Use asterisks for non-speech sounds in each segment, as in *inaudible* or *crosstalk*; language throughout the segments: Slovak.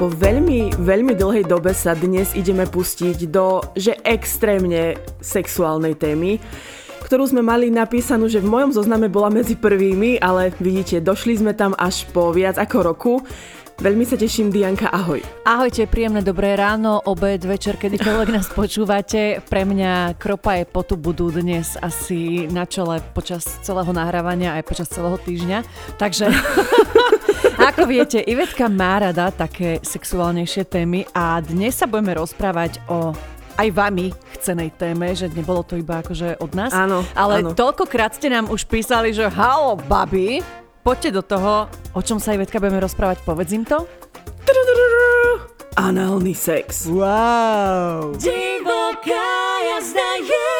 po veľmi, veľmi dlhej dobe sa dnes ideme pustiť do, že extrémne sexuálnej témy, ktorú sme mali napísanú, že v mojom zozname bola medzi prvými, ale vidíte, došli sme tam až po viac ako roku. Veľmi sa teším, Dianka, ahoj. Ahojte, príjemné dobré ráno, obed, večer, kedykoľvek nás počúvate. Pre mňa kropa je potu budú dnes asi na čele počas celého nahrávania aj počas celého týždňa. Takže *laughs* ako viete, Ivetka má rada také sexuálnejšie témy a dnes sa budeme rozprávať o aj vami chcenej téme, že nebolo to iba akože od nás. Áno, Ale áno. toľkokrát ste nám už písali, že halo, babi, poďte do toho, o čom sa Ivetka budeme rozprávať, povedz im to. Análny sex. Wow. Divoká jazda je.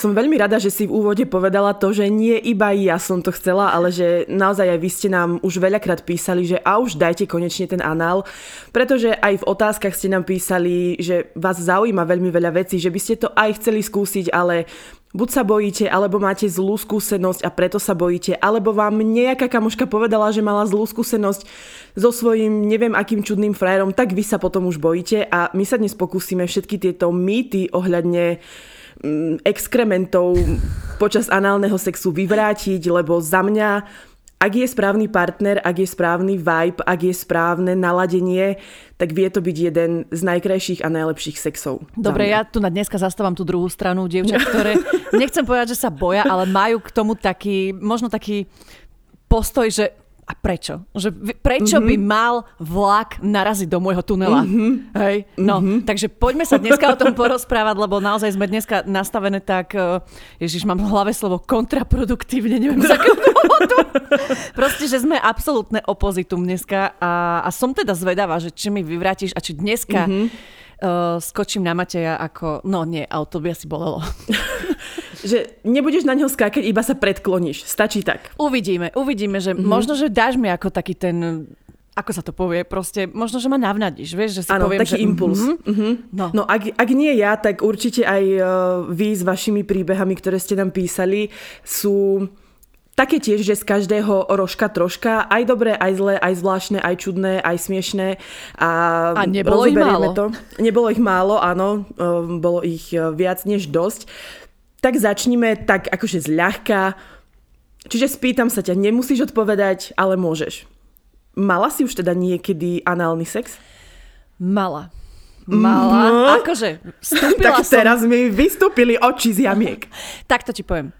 Som veľmi rada, že si v úvode povedala to, že nie iba ja som to chcela, ale že naozaj aj vy ste nám už veľakrát písali, že a už dajte konečne ten anál, pretože aj v otázkach ste nám písali, že vás zaujíma veľmi veľa vecí, že by ste to aj chceli skúsiť, ale buď sa bojíte, alebo máte zlú skúsenosť a preto sa bojíte, alebo vám nejaká kamoška povedala, že mala zlú skúsenosť so svojím neviem akým čudným frajerom, tak vy sa potom už bojíte a my sa dnes pokúsime všetky tieto mýty ohľadne mm, exkrementov počas análneho sexu vyvrátiť, lebo za mňa ak je správny partner, ak je správny vibe, ak je správne naladenie, tak vie to byť jeden z najkrajších a najlepších sexov. Dobre, ja tu na dneska zastávam tú druhú stranu dievčat, ktoré nechcem povedať, že sa boja, ale majú k tomu taký, možno taký postoj, že a prečo? Že prečo mm-hmm. by mal vlak naraziť do môjho tunela? Mm-hmm. Hej? No, mm-hmm. takže poďme sa dneska o tom *laughs* porozprávať, lebo naozaj sme dneska nastavené tak, eh, ježiš, mám v hlave slovo kontraproduktívne, neviem z akého dôvodu. *laughs* Proste, že sme absolútne opozitum dneska a, a som teda zvedavá, že či mi vyvrátiš a či dneska mm-hmm. uh, skočím na Mateja ako, no nie, auto by asi bolelo. *laughs* Že nebudeš na neho skákať, iba sa predkloníš. Stačí tak. Uvidíme, uvidíme, že mm-hmm. možno, že dáš mi ako taký ten ako sa to povie, proste, možno, že ma navnadíš, vieš, že si Áno, poviem, taký že... impuls. Mhm. Mhm. No. No ak, ak nie ja, tak určite aj uh, vy s vašimi príbehami, ktoré ste nám písali, sú také tiež, že z každého rožka troška, aj dobré, aj zlé, aj zvláštne, aj čudné, aj smiešné. A, A nebolo ich málo. To. Nebolo ich málo, áno, um, bolo ich uh, viac než dosť. Tak začnime tak akože zľahka. Čiže spýtam sa ťa, nemusíš odpovedať, ale môžeš. Mala si už teda niekedy análny sex? Mala. Mala. Akože, vstúpila tak som... teraz mi vystúpili oči z jamiek. *laughs* Takto ti poviem.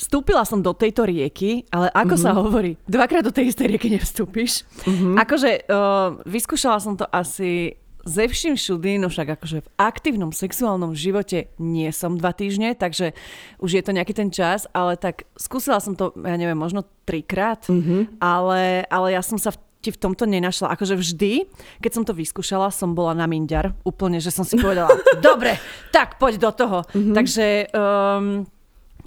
Vstúpila som do tejto rieky, ale ako mm-hmm. sa hovorí, dvakrát do tej istej rieky nevstúpiš. Mm-hmm. Akože uh, vyskúšala som to asi ze vším všudy, no však akože v aktívnom sexuálnom živote nie som dva týždne, takže už je to nejaký ten čas, ale tak skúsila som to, ja neviem, možno trikrát, mm-hmm. ale, ale ja som sa v ti v tomto nenašla. Akože vždy, keď som to vyskúšala, som bola na minďar. Úplne, že som si povedala, *laughs* dobre, tak poď do toho. Mm-hmm. Takže um,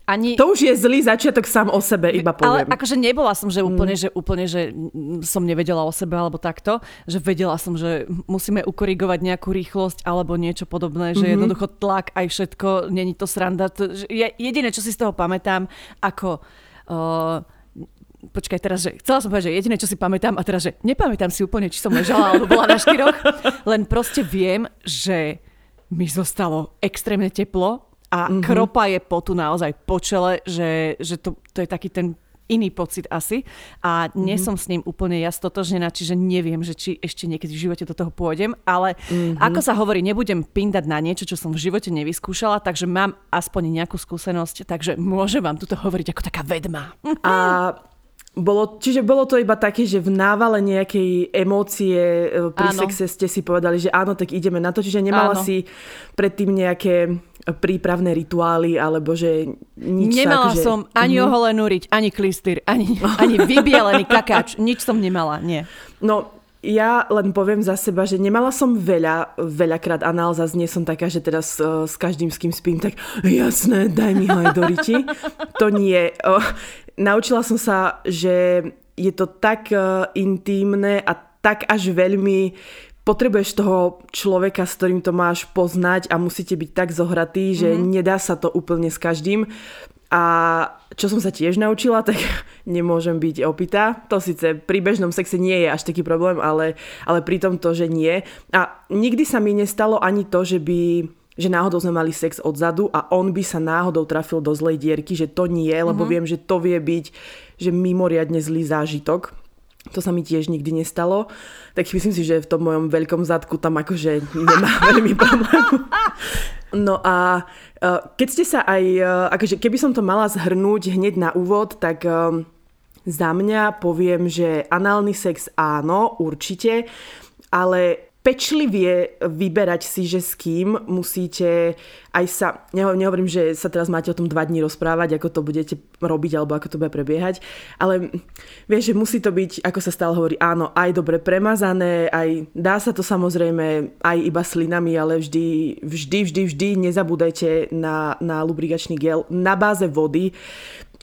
ani... To už je zlý začiatok sám o sebe, iba Ale poviem. akože nebola som, že úplne, mm. že úplne, že mm, som nevedela o sebe alebo takto, že vedela som, že musíme ukorigovať nejakú rýchlosť alebo niečo podobné, že mm-hmm. jednoducho tlak aj všetko, není to sranda. To, že je, jediné, čo si z toho pamätám, ako... Uh, počkaj teraz, že chcela som povedať, že jediné, čo si pamätám a teraz, že nepamätám si úplne, či som ležala alebo bola na štyroch, *laughs* len proste viem, že mi zostalo extrémne teplo a mm-hmm. kropa je potu naozaj po čele, že, že to, to je taký ten iný pocit asi a nie mm-hmm. som s ním úplne ja stotožnená, čiže neviem, že či ešte niekedy v živote do toho pôjdem, ale mm-hmm. ako sa hovorí, nebudem pindať na niečo, čo som v živote nevyskúšala, takže mám aspoň nejakú skúsenosť, takže môžem vám tuto hovoriť ako taká vedma. A bolo, čiže bolo to iba také, že v návale nejakej emócie e, pri Áno. sexe ste si povedali, že áno, tak ideme na to. Čiže nemala Áno. si predtým nejaké prípravné rituály, alebo že nič Nemala sa akože... som ani mm-hmm. oholenú riť, ani klistýr, ani, *laughs* ani vybielený kakáč, nič som nemala, nie. No, ja len poviem za seba, že nemala som veľa, veľakrát anál, zase nie som taká, že teraz uh, s každým, s kým spím, tak jasné, daj mi ho aj do riti. *laughs* To nie. Uh, naučila som sa, že je to tak uh, intímne a tak až veľmi potrebuješ toho človeka, s ktorým to máš poznať a musíte byť tak zohratí, že mm-hmm. nedá sa to úplne s každým. A čo som sa tiež naučila, tak *laughs* nemôžem byť opitá. To síce pri bežnom sexe nie je až taký problém, ale, ale pri tom to, že nie. A nikdy sa mi nestalo ani to, že by že náhodou sme mali sex odzadu a on by sa náhodou trafil do zlej dierky, že to nie, lebo uh-huh. viem, že to vie byť že mimoriadne zlý zážitok. To sa mi tiež nikdy nestalo. Tak myslím si, že v tom mojom veľkom zadku tam akože nemá *laughs* veľmi problému. No a uh, keď ste sa aj, uh, akože keby som to mala zhrnúť hneď na úvod, tak um, za mňa poviem, že análny sex áno, určite, ale pečlivie vyberať si, že s kým musíte aj sa, nehovorím, že sa teraz máte o tom dva dní rozprávať, ako to budete robiť alebo ako to bude prebiehať, ale vieš, že musí to byť, ako sa stále hovorí, áno, aj dobre premazané, aj dá sa to samozrejme aj iba slinami, ale vždy, vždy, vždy, vždy nezabúdajte na, na lubrikačný gel na báze vody,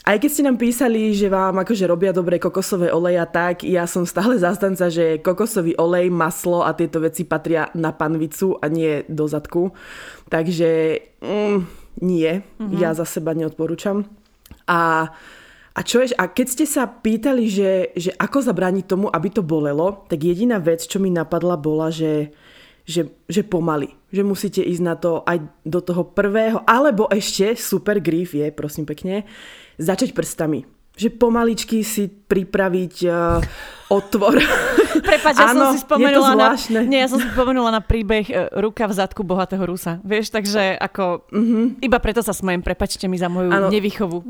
aj keď ste nám písali, že vám akože robia dobré kokosové oleja, tak ja som stále zastanca, že kokosový olej, maslo a tieto veci patria na panvicu a nie do zadku. Takže mm, nie, mm-hmm. ja za seba neodporúčam. A, a čo je, a keď ste sa pýtali, že, že ako zabrániť tomu, aby to bolelo, tak jediná vec, čo mi napadla, bola, že, že, že pomaly. Že musíte ísť na to aj do toho prvého, alebo ešte, super grief je, prosím pekne, začať prstami. Že pomaličky si pripraviť uh, otvor. *laughs* Prepač, ja som si spomenula na, nie, ja som si spomenula na príbeh uh, ruka v zadku bohatého Rusa. Vieš, takže ako mm-hmm. iba preto sa smejem, prepačte mi za moju ano. nevychovu.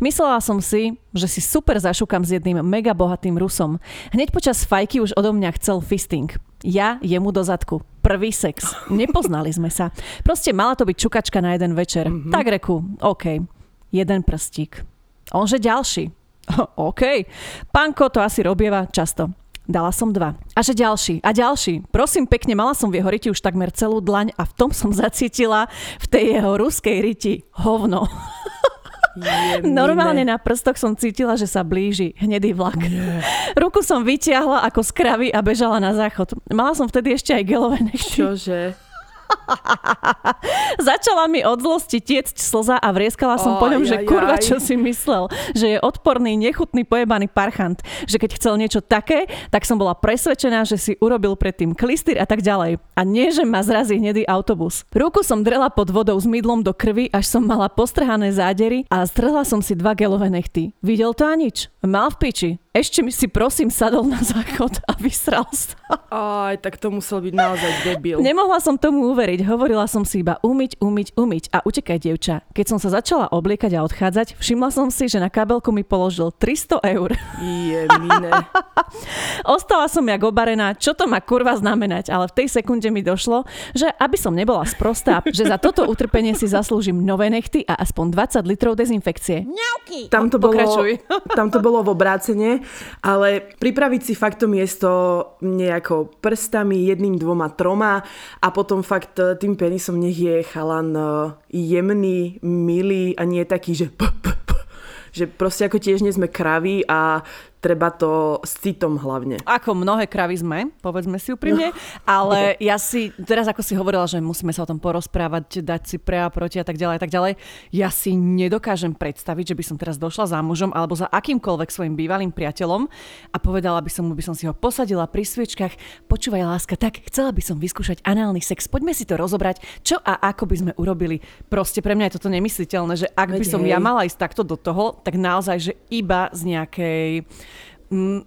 Myslela som si, že si super zašukam s jedným mega bohatým Rusom. Hneď počas fajky už odo mňa chcel fisting. Ja jemu do zadku. Prvý sex. Nepoznali sme sa. Proste mala to byť čukačka na jeden večer. Mm-hmm. Tak reku, OK jeden prstík. Onže ďalší. *laughs* OK. Pánko to asi robieva často. Dala som dva. A že ďalší. A ďalší. Prosím pekne, mala som v jeho riti už takmer celú dlaň a v tom *laughs* som zacítila v tej jeho ruskej riti hovno. Jemine. Normálne na prstoch som cítila, že sa blíži hnedý vlak. Nie. Ruku som vytiahla ako z kravy a bežala na záchod. Mala som vtedy ešte aj gelové nechty. Čože? *laughs* Začala mi od zlosti tiecť slza a vrieskala som oh, po ňom, že kurva, čo si myslel, že je odporný, nechutný, pojebaný parchant, že keď chcel niečo také, tak som bola presvedčená, že si urobil predtým klistýr a tak ďalej. A nie, že ma zrazí hnedý autobus. Ruku som drela pod vodou s mydlom do krvi, až som mala postrhané zádery a strhla som si dva gelové nechty. Videl to a nič. Mal v piči. Ešte mi si prosím sadol na záchod a vysral sa. Aj, tak to musel byť naozaj debil. Nemohla som tomu uveriť. Hovorila som si iba umyť, umyť, umyť a utekaj, dievča. Keď som sa začala obliekať a odchádzať, všimla som si, že na kabelku mi položil 300 eur. Je mine. *laughs* Ostala som jak obarená, čo to má kurva znamenať, ale v tej sekunde mi došlo, že aby som nebola sprostá, že za toto utrpenie si zaslúžim nové nechty a aspoň 20 litrov dezinfekcie. Tam to bolo, tam to bolo v ale pripraviť si fakt to miesto nejako prstami, jedným, dvoma, troma a potom fakt e, tým penisom nech je chalan e, jemný, milý a nie taký, že p, p, p, že proste ako tiež nie sme kraví a treba to s citom hlavne. Ako mnohé kravy sme, povedzme si úprimne, ale ja si, teraz ako si hovorila, že musíme sa o tom porozprávať, dať si pre a proti a tak ďalej a tak ďalej, ja si nedokážem predstaviť, že by som teraz došla za mužom alebo za akýmkoľvek svojim bývalým priateľom a povedala by som mu, by som si ho posadila pri sviečkach, počúvaj láska, tak chcela by som vyskúšať análny sex, poďme si to rozobrať, čo a ako by sme urobili. Proste pre mňa je toto nemysliteľné, že ak by som ja mala ísť takto do toho, tak naozaj, že iba z nejakej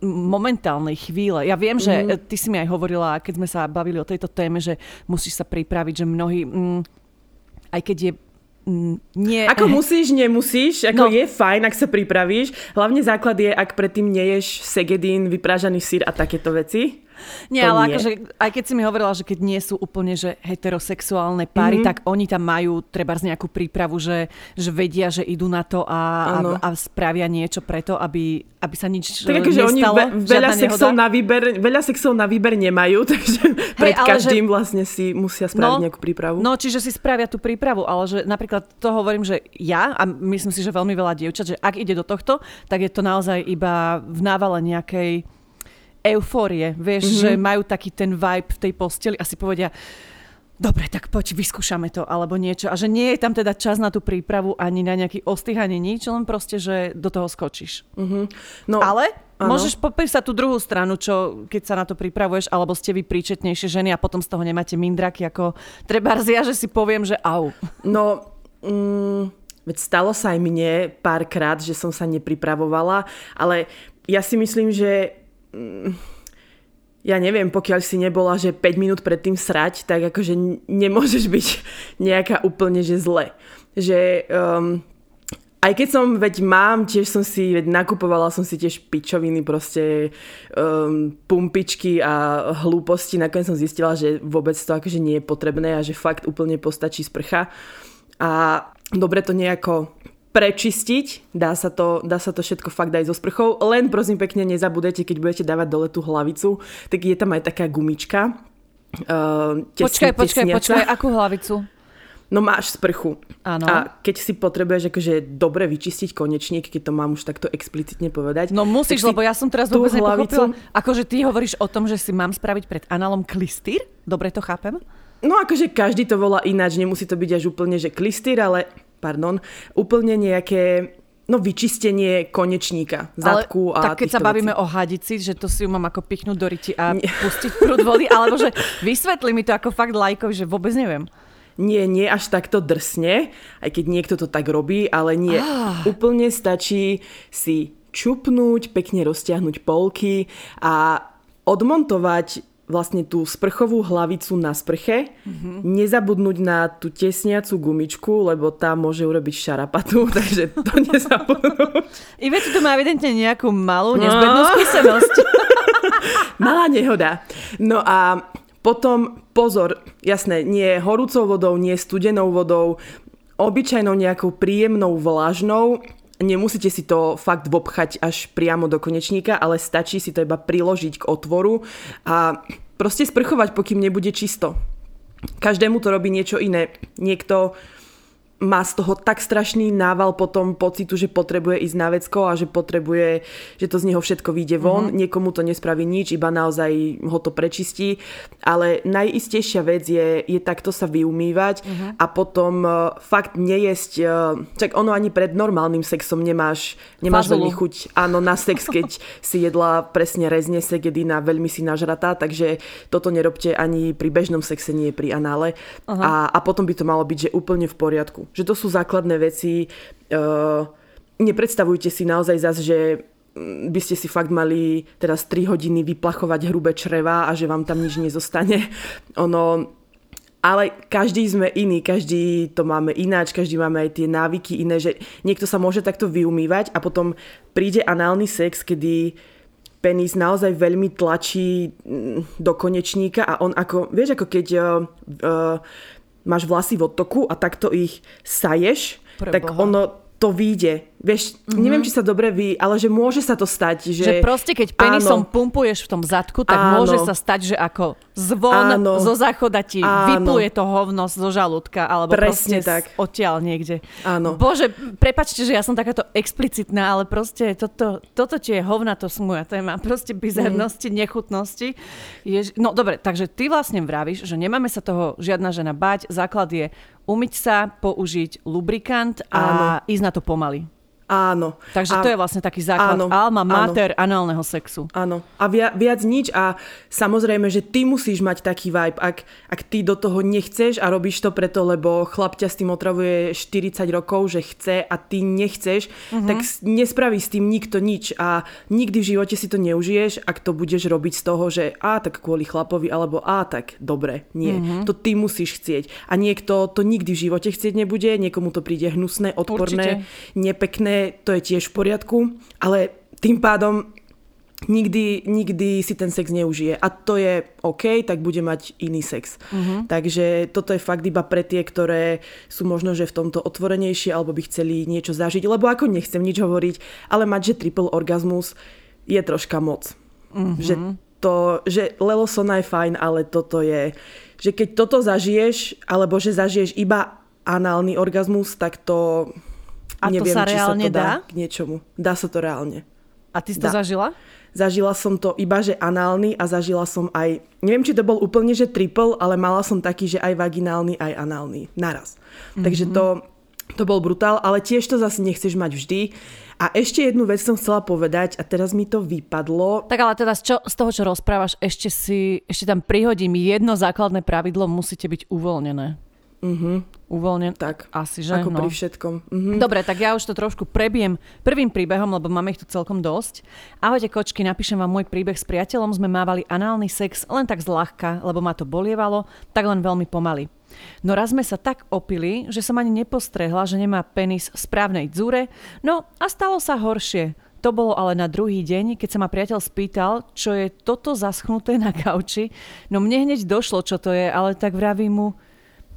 momentálnej chvíle. Ja viem, že mm. ty si mi aj hovorila, keď sme sa bavili o tejto téme, že musíš sa pripraviť, že mnohí, mm, aj keď je nie... Ako musíš, nemusíš, ako no. je fajn, ak sa pripravíš. Hlavne základ je, ak predtým neješ segedín, vyprážaný sír a takéto veci. Nie, to ale nie. akože, aj keď si mi hovorila, že keď nie sú úplne že heterosexuálne páry, mm-hmm. tak oni tam majú treba z nejakú prípravu, že, že vedia, že idú na to a, a, a spravia niečo preto, aby, aby sa nič tak akože oni ve, veľa, sexov na výber, veľa sexov na výber nemajú, *laughs* takže Hej, pred každým že... vlastne si musia spraviť no, nejakú prípravu. No, čiže si spravia tú prípravu, ale že napríklad to hovorím, že ja, a myslím si, že veľmi veľa dievčat, že ak ide do tohto, tak je to naozaj iba v návale nejakej eufórie, vieš, mm-hmm. že majú taký ten vibe v tej posteli a si povedia, dobre, tak poď, vyskúšame to, alebo niečo. A že nie je tam teda čas na tú prípravu, ani na nejaký ostych, ani nič, len proste, že do toho skočíš. Uh-huh. No, Ale Ano. Môžeš popísať tú druhú stranu, čo keď sa na to pripravuješ, alebo ste vy príčetnejšie ženy a potom z toho nemáte mindraky, ako treba ja, že si poviem, že au. No, mm, veď stalo sa aj mne párkrát, že som sa nepripravovala, ale ja si myslím, že ja neviem, pokiaľ si nebola, že 5 minút predtým srať, tak akože nemôžeš byť *laughs* nejaká úplne, že zle. Že um, aj keď som, veď mám, tiež som si, veď nakupovala som si tiež pičoviny, proste um, pumpičky a hlúposti. Nakoniec som zistila, že vôbec to akože nie je potrebné a že fakt úplne postačí sprcha. A dobre to nejako prečistiť, dá sa, to, dá sa to všetko fakt aj so sprchou, len prosím pekne nezabudete, keď budete dávať dole tú hlavicu, tak je tam aj taká gumička. Uh, tesni, počkaj, počkaj, počkaj, akú hlavicu? No máš sprchu. Áno. A keď si potrebuješ akože dobre vyčistiť konečník, keď to mám už takto explicitne povedať. No musíš, lebo ja som teraz vôbec hlavicu... nepochopila. Akože ty hovoríš o tom, že si mám spraviť pred análom klistýr? Dobre to chápem? No akože každý to volá ináč, nemusí to byť až úplne, že klistýr, ale pardon, úplne nejaké No vyčistenie konečníka, zadku ale, a Tak keď sa bavíme vecí. o hadici, že to si ju mám ako pichnúť do ryti a Nie. pustiť prúd vody, alebo že vysvetli mi to ako fakt lajkov, že vôbec neviem nie, nie až takto drsne, aj keď niekto to tak robí, ale nie. Ah. Úplne stačí si čupnúť, pekne roztiahnuť polky a odmontovať vlastne tú sprchovú hlavicu na sprche, mm-hmm. nezabudnúť na tú tesniacu gumičku, lebo tá môže urobiť šarapatu, *laughs* takže to *laughs* nezabudnúť. Iveta tu má evidentne nejakú malú nezbednú no. skúsenosť. *laughs* Malá nehoda. No a potom pozor, jasné, nie horúcou vodou, nie studenou vodou, obyčajnou nejakou príjemnou vlažnou. Nemusíte si to fakt vopchať až priamo do konečníka, ale stačí si to iba priložiť k otvoru a proste sprchovať, pokým nebude čisto. Každému to robí niečo iné. Niekto má z toho tak strašný nával potom pocitu, že potrebuje ísť na vecko a že potrebuje, že to z neho všetko vyjde von. Mm-hmm. Niekomu to nespraví nič, iba naozaj ho to prečistí. Ale najistejšia vec je, je takto sa vyumývať mm-hmm. a potom uh, fakt nejesť, uh, čak ono ani pred normálnym sexom nemáš, nemáš veľmi chuť áno, na sex, keď *laughs* si jedla presne rezne segedina, veľmi si nažratá, takže toto nerobte ani pri bežnom sexe, nie pri anále. A, a potom by to malo byť, že úplne v poriadku. Že to sú základné veci. Uh, nepredstavujte si naozaj zas, že mm, by ste si fakt mali teraz 3 hodiny vyplachovať hrubé čreva a že vám tam nič nezostane. *laughs* Ono, ale každý sme iný, každý to máme ináč, každý máme aj tie návyky iné, že niekto sa môže takto vyumývať a potom príde análny sex, kedy penis naozaj veľmi tlačí mm, do konečníka a on ako, vieš, ako keď uh, uh, máš vlasy v odtoku a takto ich saješ, Pre tak Boha. ono to vyjde. Vieš, mm-hmm. neviem, či sa dobre vy, ale že môže sa to stať. Že, že proste, keď penisom áno. pumpuješ v tom zadku, tak áno. môže sa stať, že ako zvon áno. zo záchoda ti áno. vypluje to hovno zo žalúdka, alebo Presne proste tak. odtiaľ niekde. Áno. Bože, prepačte, že ja som takáto explicitná, ale proste toto, toto ti je hovna, to sú moja téma. *laughs* Proste bizarnosti, mm. nechutnosti. Jež... No dobre, takže ty vlastne vravíš, že nemáme sa toho žiadna žena bať. Základ je umyť sa, použiť lubrikant a Áno. ísť na to pomaly. Áno. Takže a, to je vlastne taký základ áno, alma mater áno. análneho sexu. Áno. A via, viac nič a samozrejme, že ty musíš mať taký vibe, ak, ak ty do toho nechceš a robíš to preto, lebo chlap ťa s tým otravuje 40 rokov, že chce a ty nechceš, uh-huh. tak nespraví s tým nikto nič a nikdy v živote si to neužiješ, ak to budeš robiť z toho, že a tak kvôli chlapovi, alebo a tak dobre. Nie. Uh-huh. To ty musíš chcieť. A niekto to nikdy v živote chcieť nebude, niekomu to príde hnusné, odporné, Určite. nepekné to je tiež v poriadku, ale tým pádom nikdy, nikdy si ten sex neužije. A to je OK, tak bude mať iný sex. Uh-huh. Takže toto je fakt iba pre tie, ktoré sú možno, že v tomto otvorenejšie alebo by chceli niečo zažiť. Lebo ako nechcem nič hovoriť, ale mať, že triple orgazmus je troška moc. Uh-huh. Že to, že Lelosona je fajn, ale toto je, že keď toto zažiješ, alebo že zažiješ iba análny orgazmus, tak to a Neviem, to sa reálne sa to dá? dá? K niečomu. Dá sa to reálne. A ty si to dá. zažila? Zažila som to iba, že análny a zažila som aj, neviem, či to bol úplne, že triple, ale mala som taký, že aj vaginálny, aj análny naraz. Mm-hmm. Takže to, to bol brutál, ale tiež to zase nechceš mať vždy. A ešte jednu vec som chcela povedať a teraz mi to vypadlo. Tak ale teda z, čo, z toho, čo rozprávaš, ešte si, ešte tam prihodím jedno základné pravidlo, musíte byť uvoľnené. Uh-huh. Uvoľnené. Tak, asi, že? ako no. pri všetkom. Uh-huh. Dobre, tak ja už to trošku prebiem prvým príbehom, lebo máme ich tu celkom dosť. Ahojte kočky, napíšem vám môj príbeh s priateľom. Sme mávali análny sex len tak zľahka, lebo ma to bolievalo, tak len veľmi pomaly. No raz sme sa tak opili, že som ani nepostrehla, že nemá penis v správnej dzúre, no a stalo sa horšie. To bolo ale na druhý deň, keď sa ma priateľ spýtal, čo je toto zaschnuté na kauči. No mne hneď došlo, čo to je, ale tak vravím mu,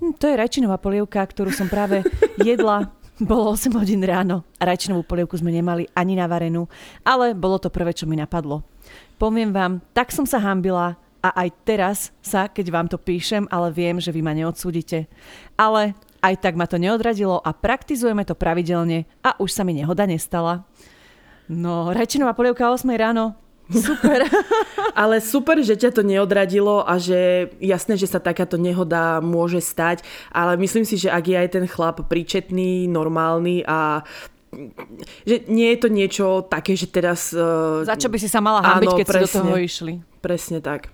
hm, to je rajčinová polievka, ktorú som práve jedla. Bolo 8 hodín ráno a rajčinovú polievku sme nemali ani navarenú, ale bolo to prvé, čo mi napadlo. Poviem vám, tak som sa hambila a aj teraz sa, keď vám to píšem, ale viem, že vy ma neodsúdite. Ale aj tak ma to neodradilo a praktizujeme to pravidelne a už sa mi nehoda nestala. No, rajčinová polievka o 8 ráno, Super. *laughs* Ale super, že ťa to neodradilo a že jasné, že sa takáto nehoda môže stať, ale myslím si, že ak je aj ten chlap príčetný, normálny a že nie je to niečo také, že teraz... Uh, Za čo by si sa mala hambiť, keď presne, si do toho išli. Presne tak.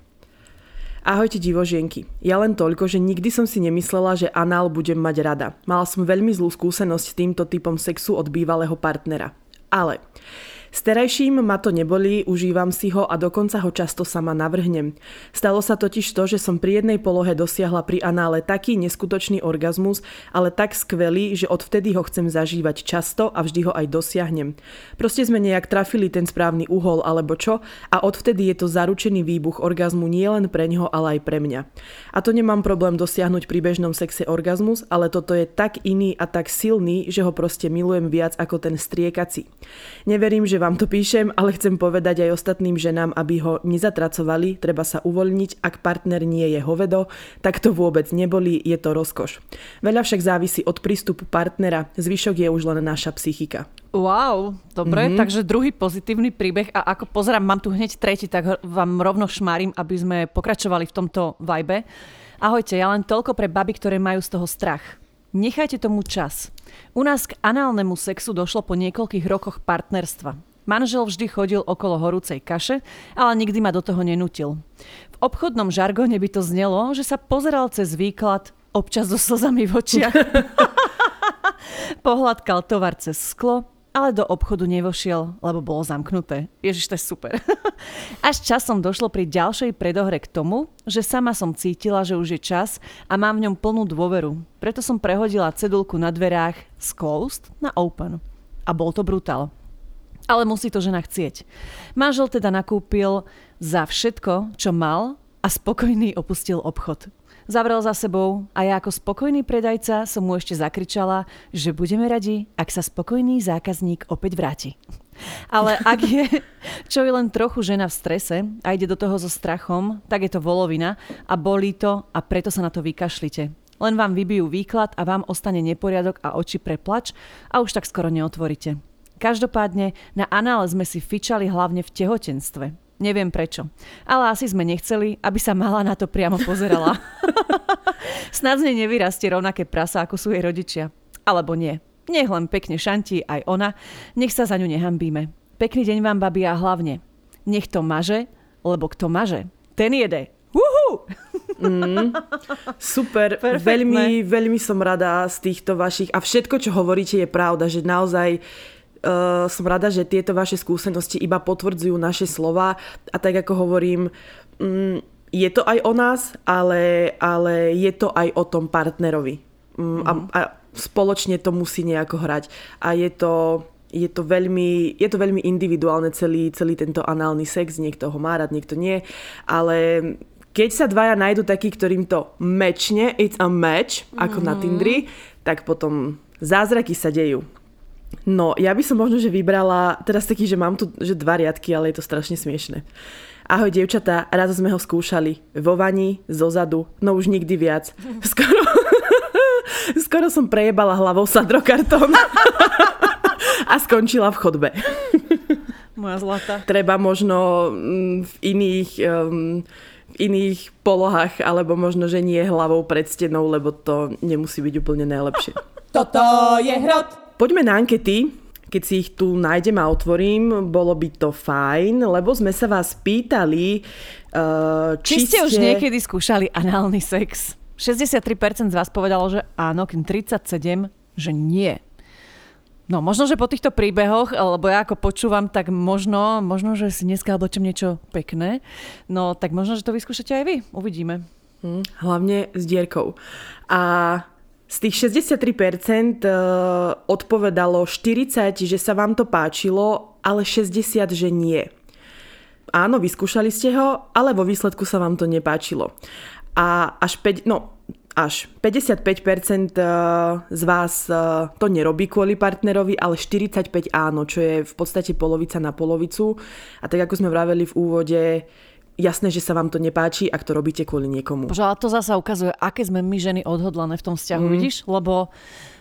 Ahojte divožienky. Ja len toľko, že nikdy som si nemyslela, že anál budem mať rada. Mala som veľmi zlú skúsenosť s týmto typom sexu od bývalého partnera. Ale s ma to nebolí, užívam si ho a dokonca ho často sama navrhnem. Stalo sa totiž to, že som pri jednej polohe dosiahla pri anále taký neskutočný orgazmus, ale tak skvelý, že odvtedy ho chcem zažívať často a vždy ho aj dosiahnem. Proste sme nejak trafili ten správny uhol alebo čo a odvtedy je to zaručený výbuch orgazmu nielen pre neho, ale aj pre mňa. A to nemám problém dosiahnuť pri bežnom sexe orgazmus, ale toto je tak iný a tak silný, že ho proste milujem viac ako ten striekací. Neverím, že vám to píšem, ale chcem povedať aj ostatným ženám, aby ho nezatracovali, treba sa uvoľniť, ak partner nie je hovedo, tak to vôbec neboli, je to rozkoš. Veľa však závisí od prístupu partnera, zvyšok je už len naša psychika. Wow, dobre, mm-hmm. takže druhý pozitívny príbeh a ako pozerám, mám tu hneď tretí, tak vám rovno šmárim, aby sme pokračovali v tomto vibe. Ahojte, ja len toľko pre baby, ktoré majú z toho strach. Nechajte tomu čas. U nás k análnemu sexu došlo po niekoľkých rokoch partnerstva. Manžel vždy chodil okolo horúcej kaše, ale nikdy ma do toho nenutil. V obchodnom žargone by to znelo, že sa pozeral cez výklad, občas so slzami v očiach. *laughs* Pohľadkal tovar cez sklo, ale do obchodu nevošiel, lebo bolo zamknuté. Ježiš, to je super. *laughs* Až časom došlo pri ďalšej predohre k tomu, že sama som cítila, že už je čas a mám v ňom plnú dôveru. Preto som prehodila cedulku na dverách z closed na open. A bol to brutál ale musí to žena chcieť. Manžel teda nakúpil za všetko, čo mal a spokojný opustil obchod. Zavrel za sebou a ja ako spokojný predajca som mu ešte zakričala, že budeme radi, ak sa spokojný zákazník opäť vráti. Ale ak je *laughs* čo je len trochu žena v strese a ide do toho so strachom, tak je to volovina a bolí to a preto sa na to vykašlite. Len vám vybijú výklad a vám ostane neporiadok a oči preplač a už tak skoro neotvoríte. Každopádne na anále sme si fičali hlavne v tehotenstve. Neviem prečo. Ale asi sme nechceli, aby sa mala na to priamo pozerala. *laughs* Snad z nej nevyrastie rovnaké prasa, ako sú jej rodičia. Alebo nie. Nech len pekne šantí aj ona, nech sa za ňu nehambíme. Pekný deň vám, babi, a hlavne. Nech to maže, lebo kto maže, ten jede. Uhu! Mm, super, *laughs* Perfektné. veľmi, veľmi som rada z týchto vašich a všetko, čo hovoríte je pravda, že naozaj uh, som rada, že tieto vaše skúsenosti iba potvrdzujú naše slova a tak ako hovorím, um, je to aj o nás, ale, ale je to aj o tom partnerovi. Um, mm-hmm. a, a spoločne to musí nejako hrať. A je to, je to veľmi, je to veľmi individuálne celý, celý tento análny sex, niekto ho má rád, niekto nie, ale keď sa dvaja nájdu taký, ktorým to mečne, it's a match, ako mm-hmm. na Tindri, tak potom zázraky sa dejú. No, ja by som možno, že vybrala, teraz taký, že mám tu že dva riadky, ale je to strašne smiešne. Ahoj, dievčatá, raz sme ho skúšali. Vo vani, zozadu, no už nikdy viac. *laughs* Skoro, *laughs* skoro som prejebala hlavou sadrokartón *laughs* a skončila v chodbe. Moja zlata. Treba možno mm, v iných... Um, v iných polohách, alebo možno, že nie hlavou pred stenou, lebo to nemusí byť úplne najlepšie. Toto je hrot. Poďme na ankety. Keď si ich tu nájdem a otvorím, bolo by to fajn, lebo sme sa vás pýtali, uh, či, či ste už niekedy skúšali análny sex. 63% z vás povedalo, že áno, kým 37, že nie. No možno, že po týchto príbehoch, lebo ja ako počúvam, tak možno, možno, že si dneska oblečem niečo pekné, no tak možno, že to vyskúšate aj vy. Uvidíme. Hm, hlavne s dierkou. A z tých 63% e, odpovedalo 40, že sa vám to páčilo, ale 60, že nie. Áno, vyskúšali ste ho, ale vo výsledku sa vám to nepáčilo. A až 5, no až 55% eh, z vás eh, to nerobí kvôli partnerovi, ale 45 áno, čo je v podstate polovica na polovicu. A tak ako sme vraveli v úvode, jasné, že sa vám to nepáči, ak to robíte kvôli niekomu. Bože, ale to zasa ukazuje, aké sme my ženy odhodlané v tom vzťahu, mm. vidíš? Lebo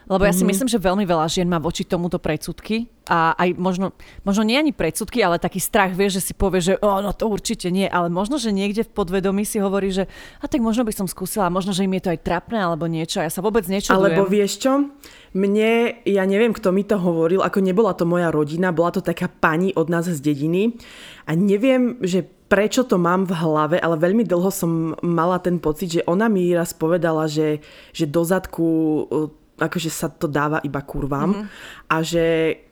lebo ja si mm-hmm. myslím, že veľmi veľa žien má voči tomuto predsudky a aj možno, možno nie ani predsudky, ale taký strach, vie, že si povie, že oh, no to určite nie, ale možno, že niekde v podvedomí si hovorí, že a tak možno by som skúsila, možno, že im je to aj trapné alebo niečo, ja sa vôbec niečo Alebo vieš čo, mne, ja neviem, kto mi to hovoril, ako nebola to moja rodina, bola to taká pani od nás z dediny a neviem, že prečo to mám v hlave, ale veľmi dlho som mala ten pocit, že ona mi raz povedala, že, že do zadku akože sa to dáva iba kurvám mm-hmm. a že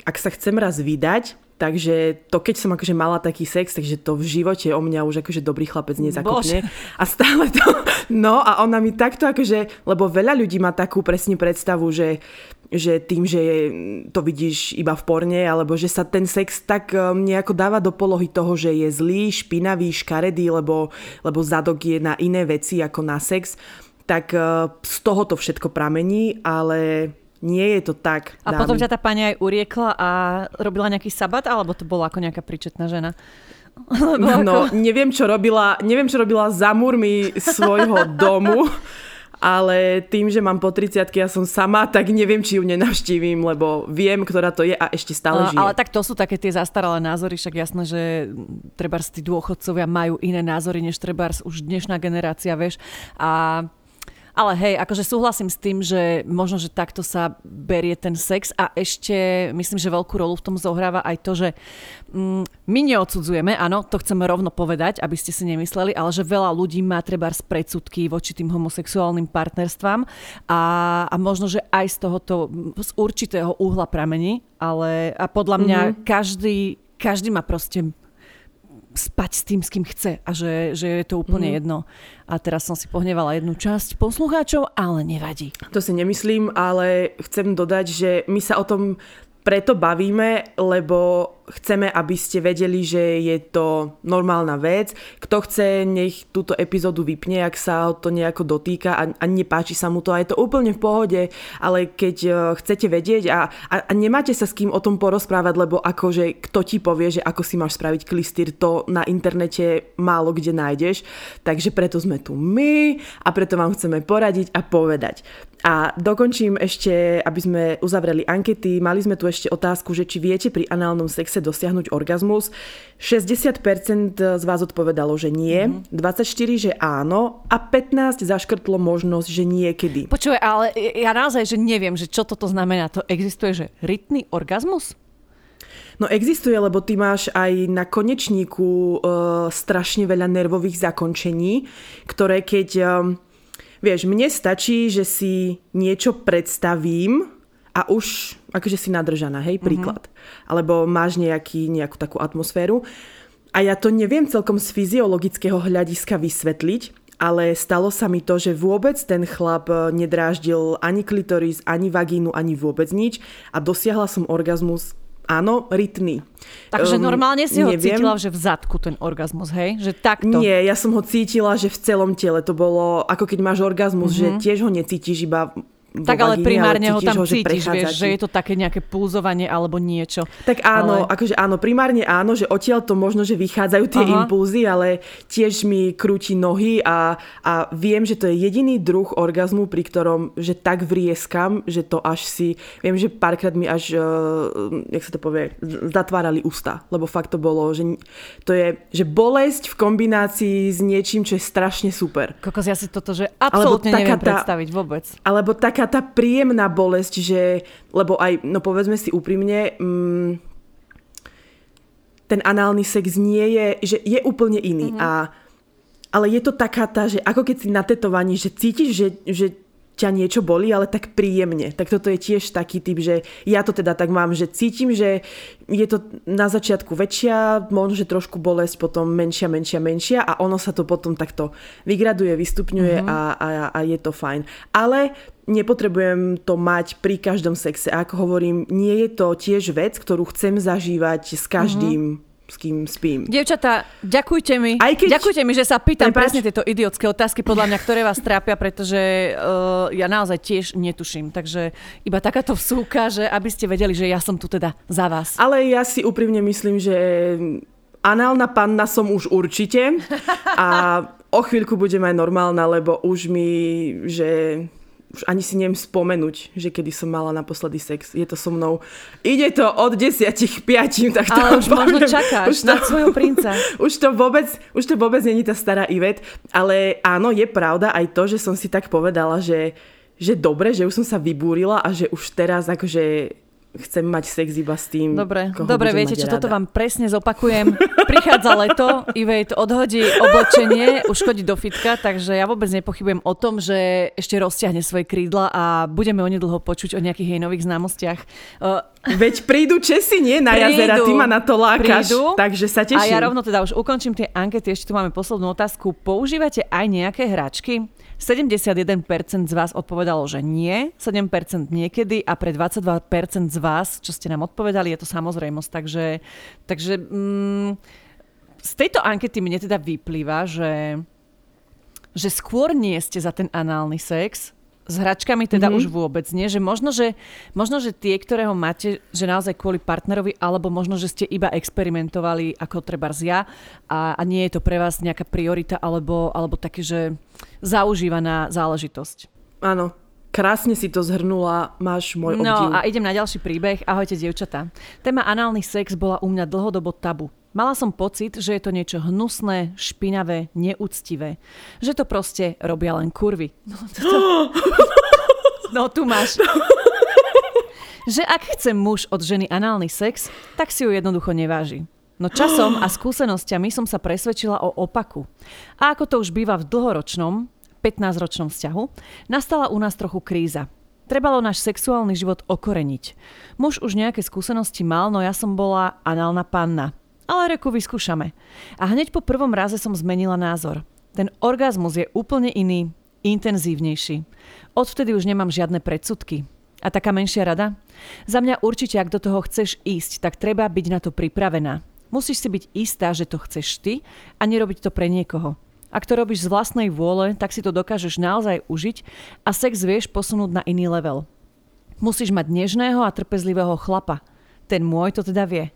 ak sa chcem raz vydať, takže to keď som akože mala taký sex, takže to v živote o mňa už akože dobrý chlapec nezakopne. Bože. A stále to... No a ona mi takto akože... Lebo veľa ľudí má takú presne predstavu, že že tým, že to vidíš iba v porne, alebo že sa ten sex tak um, nejako dáva do polohy toho, že je zlý, špinavý, škaredý, lebo, lebo zadok je na iné veci ako na sex tak e, z toho to všetko pramení, ale nie je to tak. A dámy. potom ťa tá pani aj uriekla a robila nejaký sabat, alebo to bola ako nejaká príčetná žena? *laughs* No, ako... neviem, čo robila, neviem, čo robila za múrmi svojho *laughs* domu, ale tým, že mám po 30 ja som sama, tak neviem, či ju nenavštívim, lebo viem, ktorá to je a ešte stále žije. Ale tak to sú také tie zastaralé názory, však jasné, že trebárs tí dôchodcovia majú iné názory, než trebárs už dnešná generácia, vieš. A ale hej, akože súhlasím s tým, že možno, že takto sa berie ten sex a ešte myslím, že veľkú rolu v tom zohráva aj to, že mm, my neodsudzujeme, áno, to chceme rovno povedať, aby ste si nemysleli, ale že veľa ľudí má treba z predsudky voči tým homosexuálnym partnerstvám a, a možno, že aj z tohoto z určitého uhla pramení, ale a podľa mňa mm-hmm. každý, každý má proste spať s tým, s kým chce a že, že je to úplne mm. jedno. A teraz som si pohnevala jednu časť poslucháčov, ale nevadí. To si nemyslím, ale chcem dodať, že my sa o tom preto bavíme, lebo chceme, aby ste vedeli, že je to normálna vec. Kto chce, nech túto epizódu vypne, ak sa to nejako dotýka a, a nepáči sa mu to a je to úplne v pohode, ale keď uh, chcete vedieť a, a, a nemáte sa s kým o tom porozprávať, lebo akože kto ti povie, že ako si máš spraviť klistýr, to na internete málo kde nájdeš. Takže preto sme tu my a preto vám chceme poradiť a povedať. A dokončím ešte, aby sme uzavreli ankety. Mali sme tu ešte otázku, že či viete pri análnom sexe chce dosiahnuť orgazmus. 60% z vás odpovedalo, že nie, mm-hmm. 24, že áno a 15 zaškrtlo možnosť, že niekedy. Počuj, ale ja naozaj, že neviem, že čo toto znamená. To existuje, že rytný orgazmus? No existuje, lebo ty máš aj na konečníku e, strašne veľa nervových zakončení, ktoré keď... E, vieš, mne stačí, že si niečo predstavím a už akože si nadržaná, hej, mhm. príklad. Mm-hmm. Alebo máš nejaký, nejakú takú atmosféru. A ja to neviem celkom z fyziologického hľadiska vysvetliť, ale stalo sa mi to, že vôbec ten chlap e, nedráždil ani klitoris, ani vagínu, ani vôbec nič a dosiahla som orgazmus Áno, rytný. Takže um, normálne si ho neviem. cítila, že v zadku ten orgazmus, hej? Že takto. Nie, ja som ho cítila, že v celom tele. To bolo ako keď máš orgazmus, mm-hmm. že mhm. tiež ho necítiš iba Tak ale primárne ho tam že cítiš, prechádza vieš, že je to také nejaké pulzovanie alebo niečo. Tak áno, Ale- akože áno, primárne áno, že odtiaľ to možno, že vychádzajú tie Aha. impulzy, ale tiež mi krúti nohy a, a viem, že to je jediný druh orgazmu, pri ktorom, že tak vrieskam, že to až si, viem, že párkrát mi až, uh, jak sa to povie, zatvárali ústa, lebo fakt to bolo, že to je, že bolesť v kombinácii s niečím, čo je strašne super. Kokos, ja si toto, že absolútne neviem tá- predstaviť vôbec. Alebo taká tá príjemná bolesť, že, lebo aj, no povedzme si úprimne, mm, ten análny sex nie je, že je úplne iný. Mm-hmm. A, ale je to taká tá, že ako keď si na tetovaní, že cítiš, že, že ťa niečo bolí, ale tak príjemne. Tak toto je tiež taký typ, že ja to teda tak mám, že cítim, že je to na začiatku väčšia, možno, že trošku bolesť, potom menšia, menšia, menšia a ono sa to potom takto vygraduje, vystupňuje a, a, a je to fajn. Ale nepotrebujem to mať pri každom sexe. A ako hovorím, nie je to tiež vec, ktorú chcem zažívať s každým, s kým spím. Dievčatá, ďakujte mi. Aj keď- Ďakujte mi, že sa pýtam Prepáč. presne tieto idiotské otázky, podľa mňa, ktoré vás trápia, pretože uh, ja naozaj tiež netuším. Takže iba takáto vsúka, že aby ste vedeli, že ja som tu teda za vás. Ale ja si úprimne myslím, že análna panna som už určite a o chvíľku budem aj normálna, lebo už mi, že ani si neviem spomenúť, že kedy som mala naposledy sex. Je to so mnou. Ide to od 10 k 5, tak to Ale už možno poviem. čakáš Už to- na svojho princa. *laughs* už to vôbec, už to vôbec není tá stará Ivet, ale áno, je pravda aj to, že som si tak povedala, že, že dobre, že už som sa vybúrila a že už teraz akože chcem mať sex iba s tým, Dobre, koho dobre, viete čo, toto rada. vám presne zopakujem. Prichádza leto, Ivejt odhodí oblečenie, už chodí do fitka, takže ja vôbec nepochybujem o tom, že ešte rozťahne svoje krídla a budeme onedlho počuť o nejakých jej nových známostiach. Uh, Veď prídu Česi, nie na Prídu, jazera, ty ma na to lákaš, prídu. takže sa teším. A ja rovno teda už ukončím tie ankety, ešte tu máme poslednú otázku. Používate aj nejaké hračky? 71% z vás odpovedalo, že nie, 7% niekedy a pre 22% z vás, čo ste nám odpovedali, je to samozrejmosť. Takže, takže mm, z tejto ankety mne teda vyplýva, že, že skôr nie ste za ten análny sex, s hračkami teda mm-hmm. už vôbec nie, že možno, že možno, že tie, ktoré ho máte, že naozaj kvôli partnerovi, alebo možno, že ste iba experimentovali ako treba ja a, a nie je to pre vás nejaká priorita alebo, alebo také, že zaužívaná záležitosť. Áno, krásne si to zhrnula, máš môj No obdiv. a idem na ďalší príbeh. Ahojte, dievčatá. Téma análny sex bola u mňa dlhodobo tabu. Mala som pocit, že je to niečo hnusné, špinavé, neúctivé. Že to proste robia len kurvy. No, to... *gasps* no tu máš. že ak chce muž od ženy análny sex, tak si ju jednoducho neváži. No časom a skúsenosťami som sa presvedčila o opaku. A ako to už býva v dlhoročnom, 15-ročnom vzťahu, nastala u nás trochu kríza. Trebalo náš sexuálny život okoreniť. Muž už nejaké skúsenosti mal, no ja som bola análna panna. Ale reku vyskúšame. A hneď po prvom raze som zmenila názor. Ten orgazmus je úplne iný, intenzívnejší. Odvtedy už nemám žiadne predsudky. A taká menšia rada? Za mňa určite, ak do toho chceš ísť, tak treba byť na to pripravená. Musíš si byť istá, že to chceš ty a nerobiť to pre niekoho. Ak to robíš z vlastnej vôle, tak si to dokážeš naozaj užiť a sex vieš posunúť na iný level. Musíš mať nežného a trpezlivého chlapa. Ten môj to teda vie.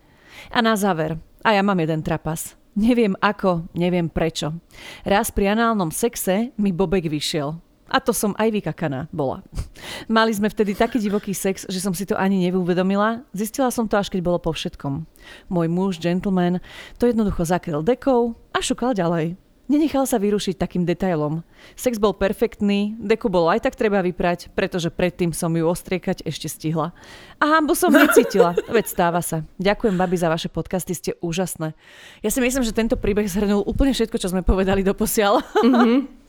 A na záver, a ja mám jeden trapas. Neviem ako, neviem prečo. Raz pri análnom sexe mi bobek vyšiel. A to som aj vykakaná bola. *laughs* Mali sme vtedy taký divoký sex, že som si to ani neuvedomila. Zistila som to až keď bolo po všetkom. Môj muž, gentleman, to jednoducho zakryl dekou a šukal ďalej. Nenechal sa vyrušiť takým detailom. Sex bol perfektný, deku bolo aj tak treba vyprať, pretože predtým som ju ostriekať ešte stihla. A hambu som necítila, *laughs* veď stáva sa. Ďakujem, babi, za vaše podcasty, ste úžasné. Ja si myslím, že tento príbeh zhrnul úplne všetko, čo sme povedali doposiaľ. Mm-hmm. *laughs*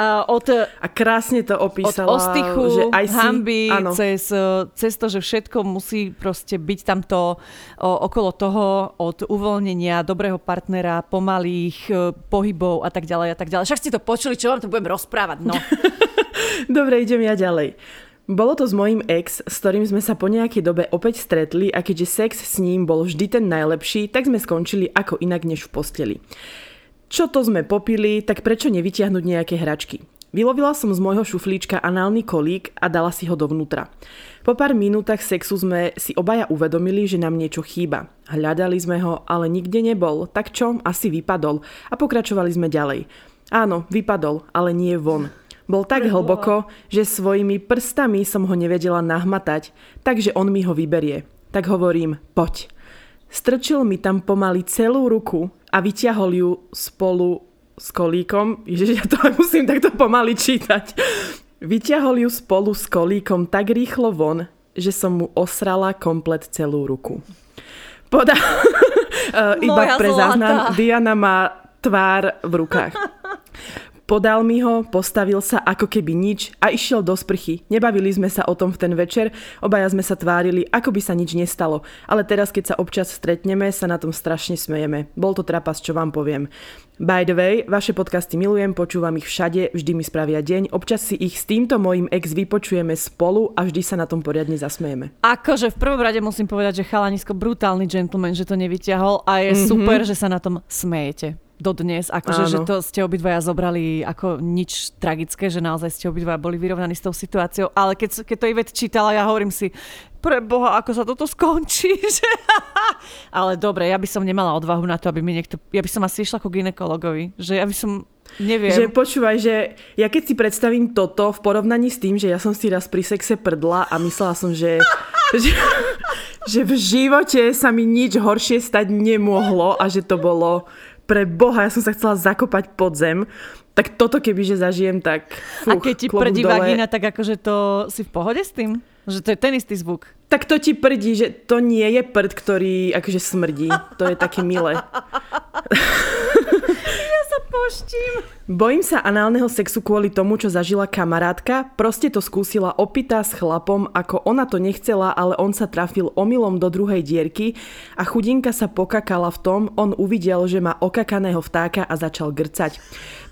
A od, A krásne to od opísala, ostychu, že aj si... hamby, áno. cez, cez to, že všetko musí proste byť tamto o, okolo toho, od uvoľnenia, dobrého partnera, pomalých e, pohybov a tak ďalej a tak ďalej. Však ste to počuli, čo vám to budem rozprávať, no. *laughs* Dobre, idem ja ďalej. Bolo to s mojím ex, s ktorým sme sa po nejakej dobe opäť stretli a keďže sex s ním bol vždy ten najlepší, tak sme skončili ako inak než v posteli. Čo to sme popili, tak prečo nevytiahnuť nejaké hračky? Vylovila som z môjho šuflíčka análny kolík a dala si ho dovnútra. Po pár minútach sexu sme si obaja uvedomili, že nám niečo chýba. Hľadali sme ho, ale nikde nebol, tak čo? Asi vypadol. A pokračovali sme ďalej. Áno, vypadol, ale nie von. Bol tak hlboko, že svojimi prstami som ho nevedela nahmatať, takže on mi ho vyberie. Tak hovorím, poď. Strčil mi tam pomaly celú ruku a vyťahol ju spolu s kolíkom, ježiš, ja to *laughs* musím takto pomaly čítať, vyťahol ju spolu s kolíkom tak rýchlo von, že som mu osrala komplet celú ruku. Poda... *laughs* Iba Moja pre záznam, Diana má tvár v rukách. *laughs* Podal mi ho, postavil sa ako keby nič a išiel do sprchy. Nebavili sme sa o tom v ten večer, obaja sme sa tvárili, ako by sa nič nestalo. Ale teraz, keď sa občas stretneme, sa na tom strašne smejeme. Bol to trapas, čo vám poviem. By the way, vaše podcasty milujem, počúvam ich všade, vždy mi spravia deň. Občas si ich s týmto mojim ex vypočujeme spolu a vždy sa na tom poriadne zasmejeme. Akože v prvom rade musím povedať, že chalanisko brutálny gentleman, že to nevyťahol a je mm-hmm. super, že sa na tom smejete dodnes, akože že to ste obidvaja zobrali ako nič tragické, že naozaj ste obidvaja boli vyrovnaní s tou situáciou, ale keď, keď to Ivet čítala, ja hovorím si, pre Boha, ako sa toto skončí, *laughs* že... ale dobre, ja by som nemala odvahu na to, aby mi niekto... Ja by som asi išla ku ginekologovi, že ja by som... Neviem. Že počúvaj, že ja keď si predstavím toto v porovnaní s tým, že ja som si raz pri sexe prdla a myslela som, že, *laughs* že, že v živote sa mi nič horšie stať nemohlo a že to bolo pre Boha, ja som sa chcela zakopať pod zem, tak toto keby, že zažijem, tak a fúch, keď ti prdí dole. vagína, tak akože to si v pohode s tým? Že to je ten istý zvuk. Tak to ti prdí, že to nie je prd, ktorý akože smrdí. To je také milé. *laughs* *laughs* Sa poštím. Bojím sa análneho sexu kvôli tomu, čo zažila kamarátka. Proste to skúsila opitá s chlapom, ako ona to nechcela, ale on sa trafil omylom do druhej dierky a chudinka sa pokakala v tom, on uvidel, že má okakaného vtáka a začal grcať.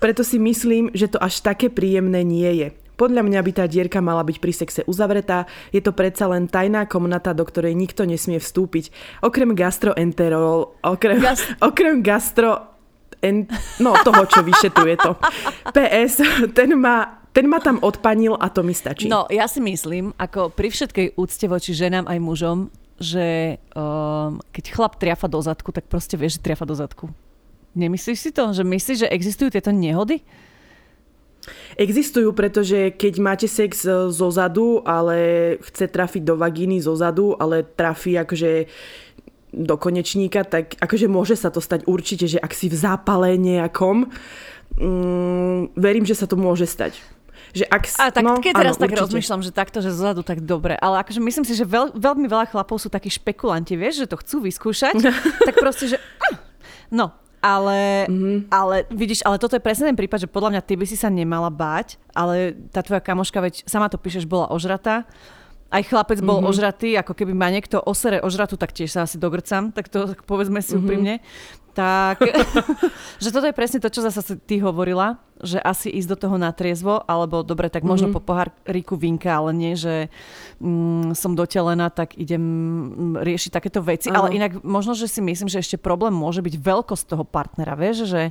Preto si myslím, že to až také príjemné nie je. Podľa mňa by tá dierka mala byť pri sexe uzavretá, je to predsa len tajná komnata, do ktorej nikto nesmie vstúpiť. Okrem gastroenterol, okrem, Gas- okrem gastro en, no toho, čo vyšetuje to. PS, ten ma, ten ma tam odpanil a to mi stačí. No, ja si myslím, ako pri všetkej úcte voči ženám aj mužom, že um, keď chlap triafa do zadku, tak proste vieš, že triafa do zadku. Nemyslíš si to? Že myslíš, že existujú tieto nehody? Existujú, pretože keď máte sex e, zo zadu, ale chce trafiť do vagíny zo zadu, ale trafí akože do konečníka, tak akože môže sa to stať určite, že ak si v zápale nejakom, mm, verím, že sa to môže stať. Že ak, A tak no, keď teraz áno, tak určite. rozmýšľam, že takto, že zozadu tak dobre, ale akože myslím si, že veľ, veľmi veľa chlapov sú takí špekulanti, vieš, že to chcú vyskúšať, *laughs* tak proste, že ah, no, ale, mm-hmm. ale vidíš, ale toto je presne ten prípad, že podľa mňa ty by si sa nemala báť, ale tá tvoja kamoška, veď sama to píšeš, bola ožratá, aj chlapec bol mm-hmm. ožratý, ako keby ma niekto osere ožratú, tak tiež sa asi dogrcam, tak to povedzme si mm-hmm. úprimne. Tak, *laughs* že toto je presne to, čo zase ty hovorila, že asi ísť do toho natriezvo, alebo dobre, tak možno mm-hmm. po poháriku vinka, ale nie, že mm, som dotelená, tak idem mm, riešiť takéto veci. Áno. Ale inak možno, že si myslím, že ešte problém môže byť veľkosť toho partnera, vieš, že,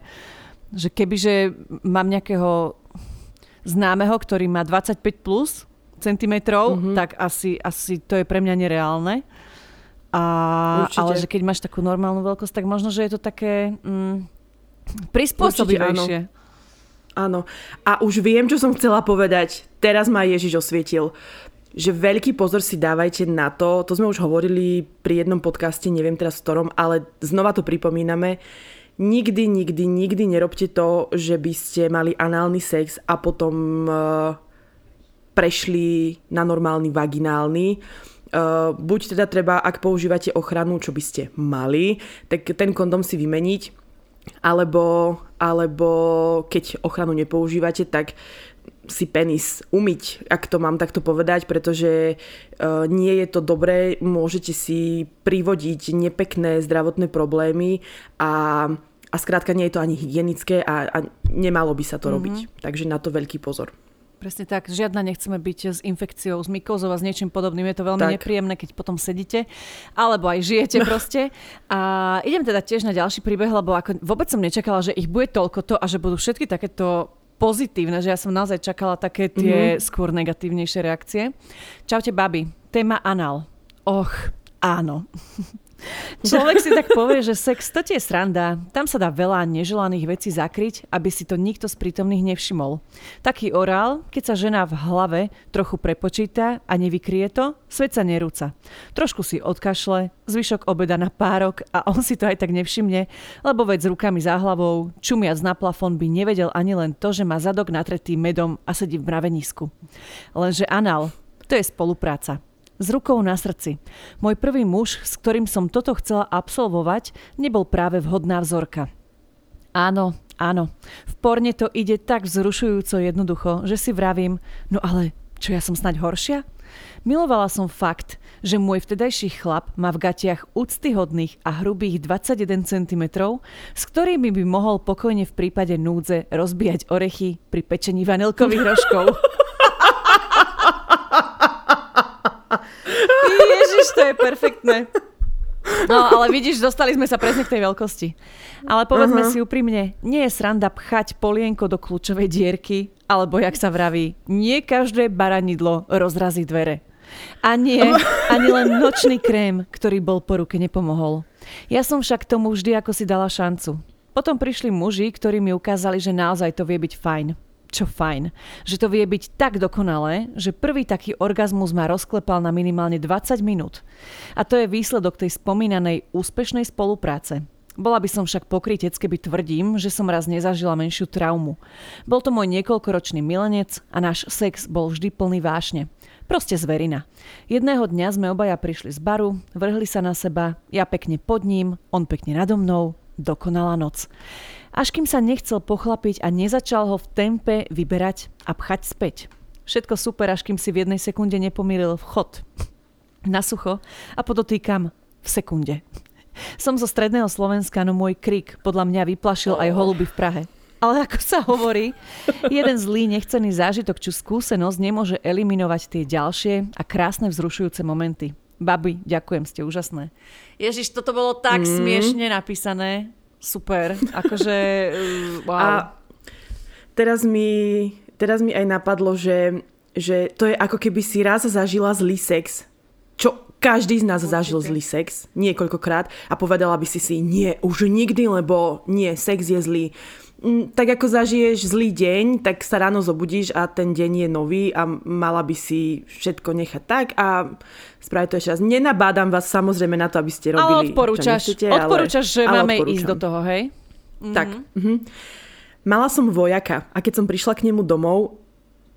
že kebyže mám nejakého známeho, ktorý má 25 plus centimetrov, mm-hmm. tak asi, asi to je pre mňa nereálne. A, Určite. ale že keď máš takú normálnu veľkosť, tak možno, že je to také mm, prispôsobivejšie. Áno. A už viem, čo som chcela povedať. Teraz ma Ježiš osvietil. Že veľký pozor si dávajte na to, to sme už hovorili pri jednom podcaste, neviem teraz v ktorom, ale znova to pripomíname. Nikdy, nikdy, nikdy nerobte to, že by ste mali análny sex a potom uh, prešli na normálny vaginálny. Uh, buď teda treba, ak používate ochranu, čo by ste mali, tak ten kondom si vymeniť, alebo, alebo keď ochranu nepoužívate, tak si penis umyť, ak to mám takto povedať, pretože uh, nie je to dobré, môžete si privodiť nepekné zdravotné problémy a, a skrátka nie je to ani hygienické a, a nemalo by sa to mm-hmm. robiť. Takže na to veľký pozor. Presne tak, žiadna nechceme byť s infekciou, s mykozou a s niečím podobným. Je to veľmi Tak. nepríjemné, keď potom sedíte, alebo aj žijete proste. A idem teda tiež na ďalší príbeh, lebo ako vôbec som nečakala, že ich bude toľko to a že budú všetky takéto pozitívne, že ja som naozaj čakala také tie mm-hmm. skôr negatívnejšie reakcie. Čaute, babi. Téma anal. Och, áno. *laughs* *laughs* Človek si tak povie, že sex to je sranda. Tam sa dá veľa neželaných vecí zakryť, aby si to nikto z prítomných nevšimol. Taký orál, keď sa žena v hlave trochu prepočíta a nevykrie to, svet sa nerúca. Trošku si odkašle, zvyšok obeda na párok a on si to aj tak nevšimne, lebo veď s rukami za hlavou, čumiac na plafón by nevedel ani len to, že má zadok natretý medom a sedí v mravenisku. Lenže anal, to je spolupráca s rukou na srdci. Môj prvý muž, s ktorým som toto chcela absolvovať, nebol práve vhodná vzorka. Áno, áno. V porne to ide tak vzrušujúco jednoducho, že si vravím, no ale čo ja som snaď horšia? Milovala som fakt, že môj vtedajší chlap má v gatiach úctyhodných a hrubých 21 cm, s ktorými by mohol pokojne v prípade núdze rozbíjať orechy pri pečení vanilkových rožkov. *laughs* Ježiš, to je perfektné. No, ale vidíš, dostali sme sa presne k tej veľkosti. Ale povedzme uh-huh. si úprimne, nie je sranda pchať polienko do kľúčovej dierky, alebo jak sa vraví, nie každé baranidlo rozrazí dvere. A nie, ani len nočný krém, ktorý bol po ruke, nepomohol. Ja som však tomu vždy ako si dala šancu. Potom prišli muži, ktorí mi ukázali, že naozaj to vie byť fajn čo fajn. Že to vie byť tak dokonalé, že prvý taký orgazmus ma rozklepal na minimálne 20 minút. A to je výsledok tej spomínanej úspešnej spolupráce. Bola by som však pokrytec, keby tvrdím, že som raz nezažila menšiu traumu. Bol to môj niekoľkoročný milenec a náš sex bol vždy plný vášne. Proste zverina. Jedného dňa sme obaja prišli z baru, vrhli sa na seba, ja pekne pod ním, on pekne nado mnou, dokonalá noc až kým sa nechcel pochlapiť a nezačal ho v tempe vyberať a pchať späť. Všetko super, až kým si v jednej sekunde nepomýlil vchod na sucho a podotýkam v sekunde. Som zo stredného Slovenska, no môj krik podľa mňa vyplašil aj holuby v Prahe. Ale ako sa hovorí, jeden zlý nechcený zážitok či skúsenosť nemôže eliminovať tie ďalšie a krásne vzrušujúce momenty. Babi, ďakujem, ste úžasné. Ježiš, toto bolo tak mm. smiešne napísané super. Akože, uh, wow. A teraz mi, teraz mi aj napadlo, že, že to je ako keby si raz zažila zlý sex. Čo každý z nás Určite. zažil zlý sex niekoľkokrát a povedala by si si, nie, už nikdy, lebo nie, sex je zlý. Mm, tak ako zažiješ zlý deň, tak sa ráno zobudíš a ten deň je nový a mala by si všetko nechať tak a spraviť to ešte raz. Nenabádam vás samozrejme na to, aby ste robili, ale odporúčaš, čo nechcete, odporúčaš, ale, že ale máme odporúčam. ísť do toho, hej? Tak. Mm-hmm. Mala som vojaka a keď som prišla k nemu domov,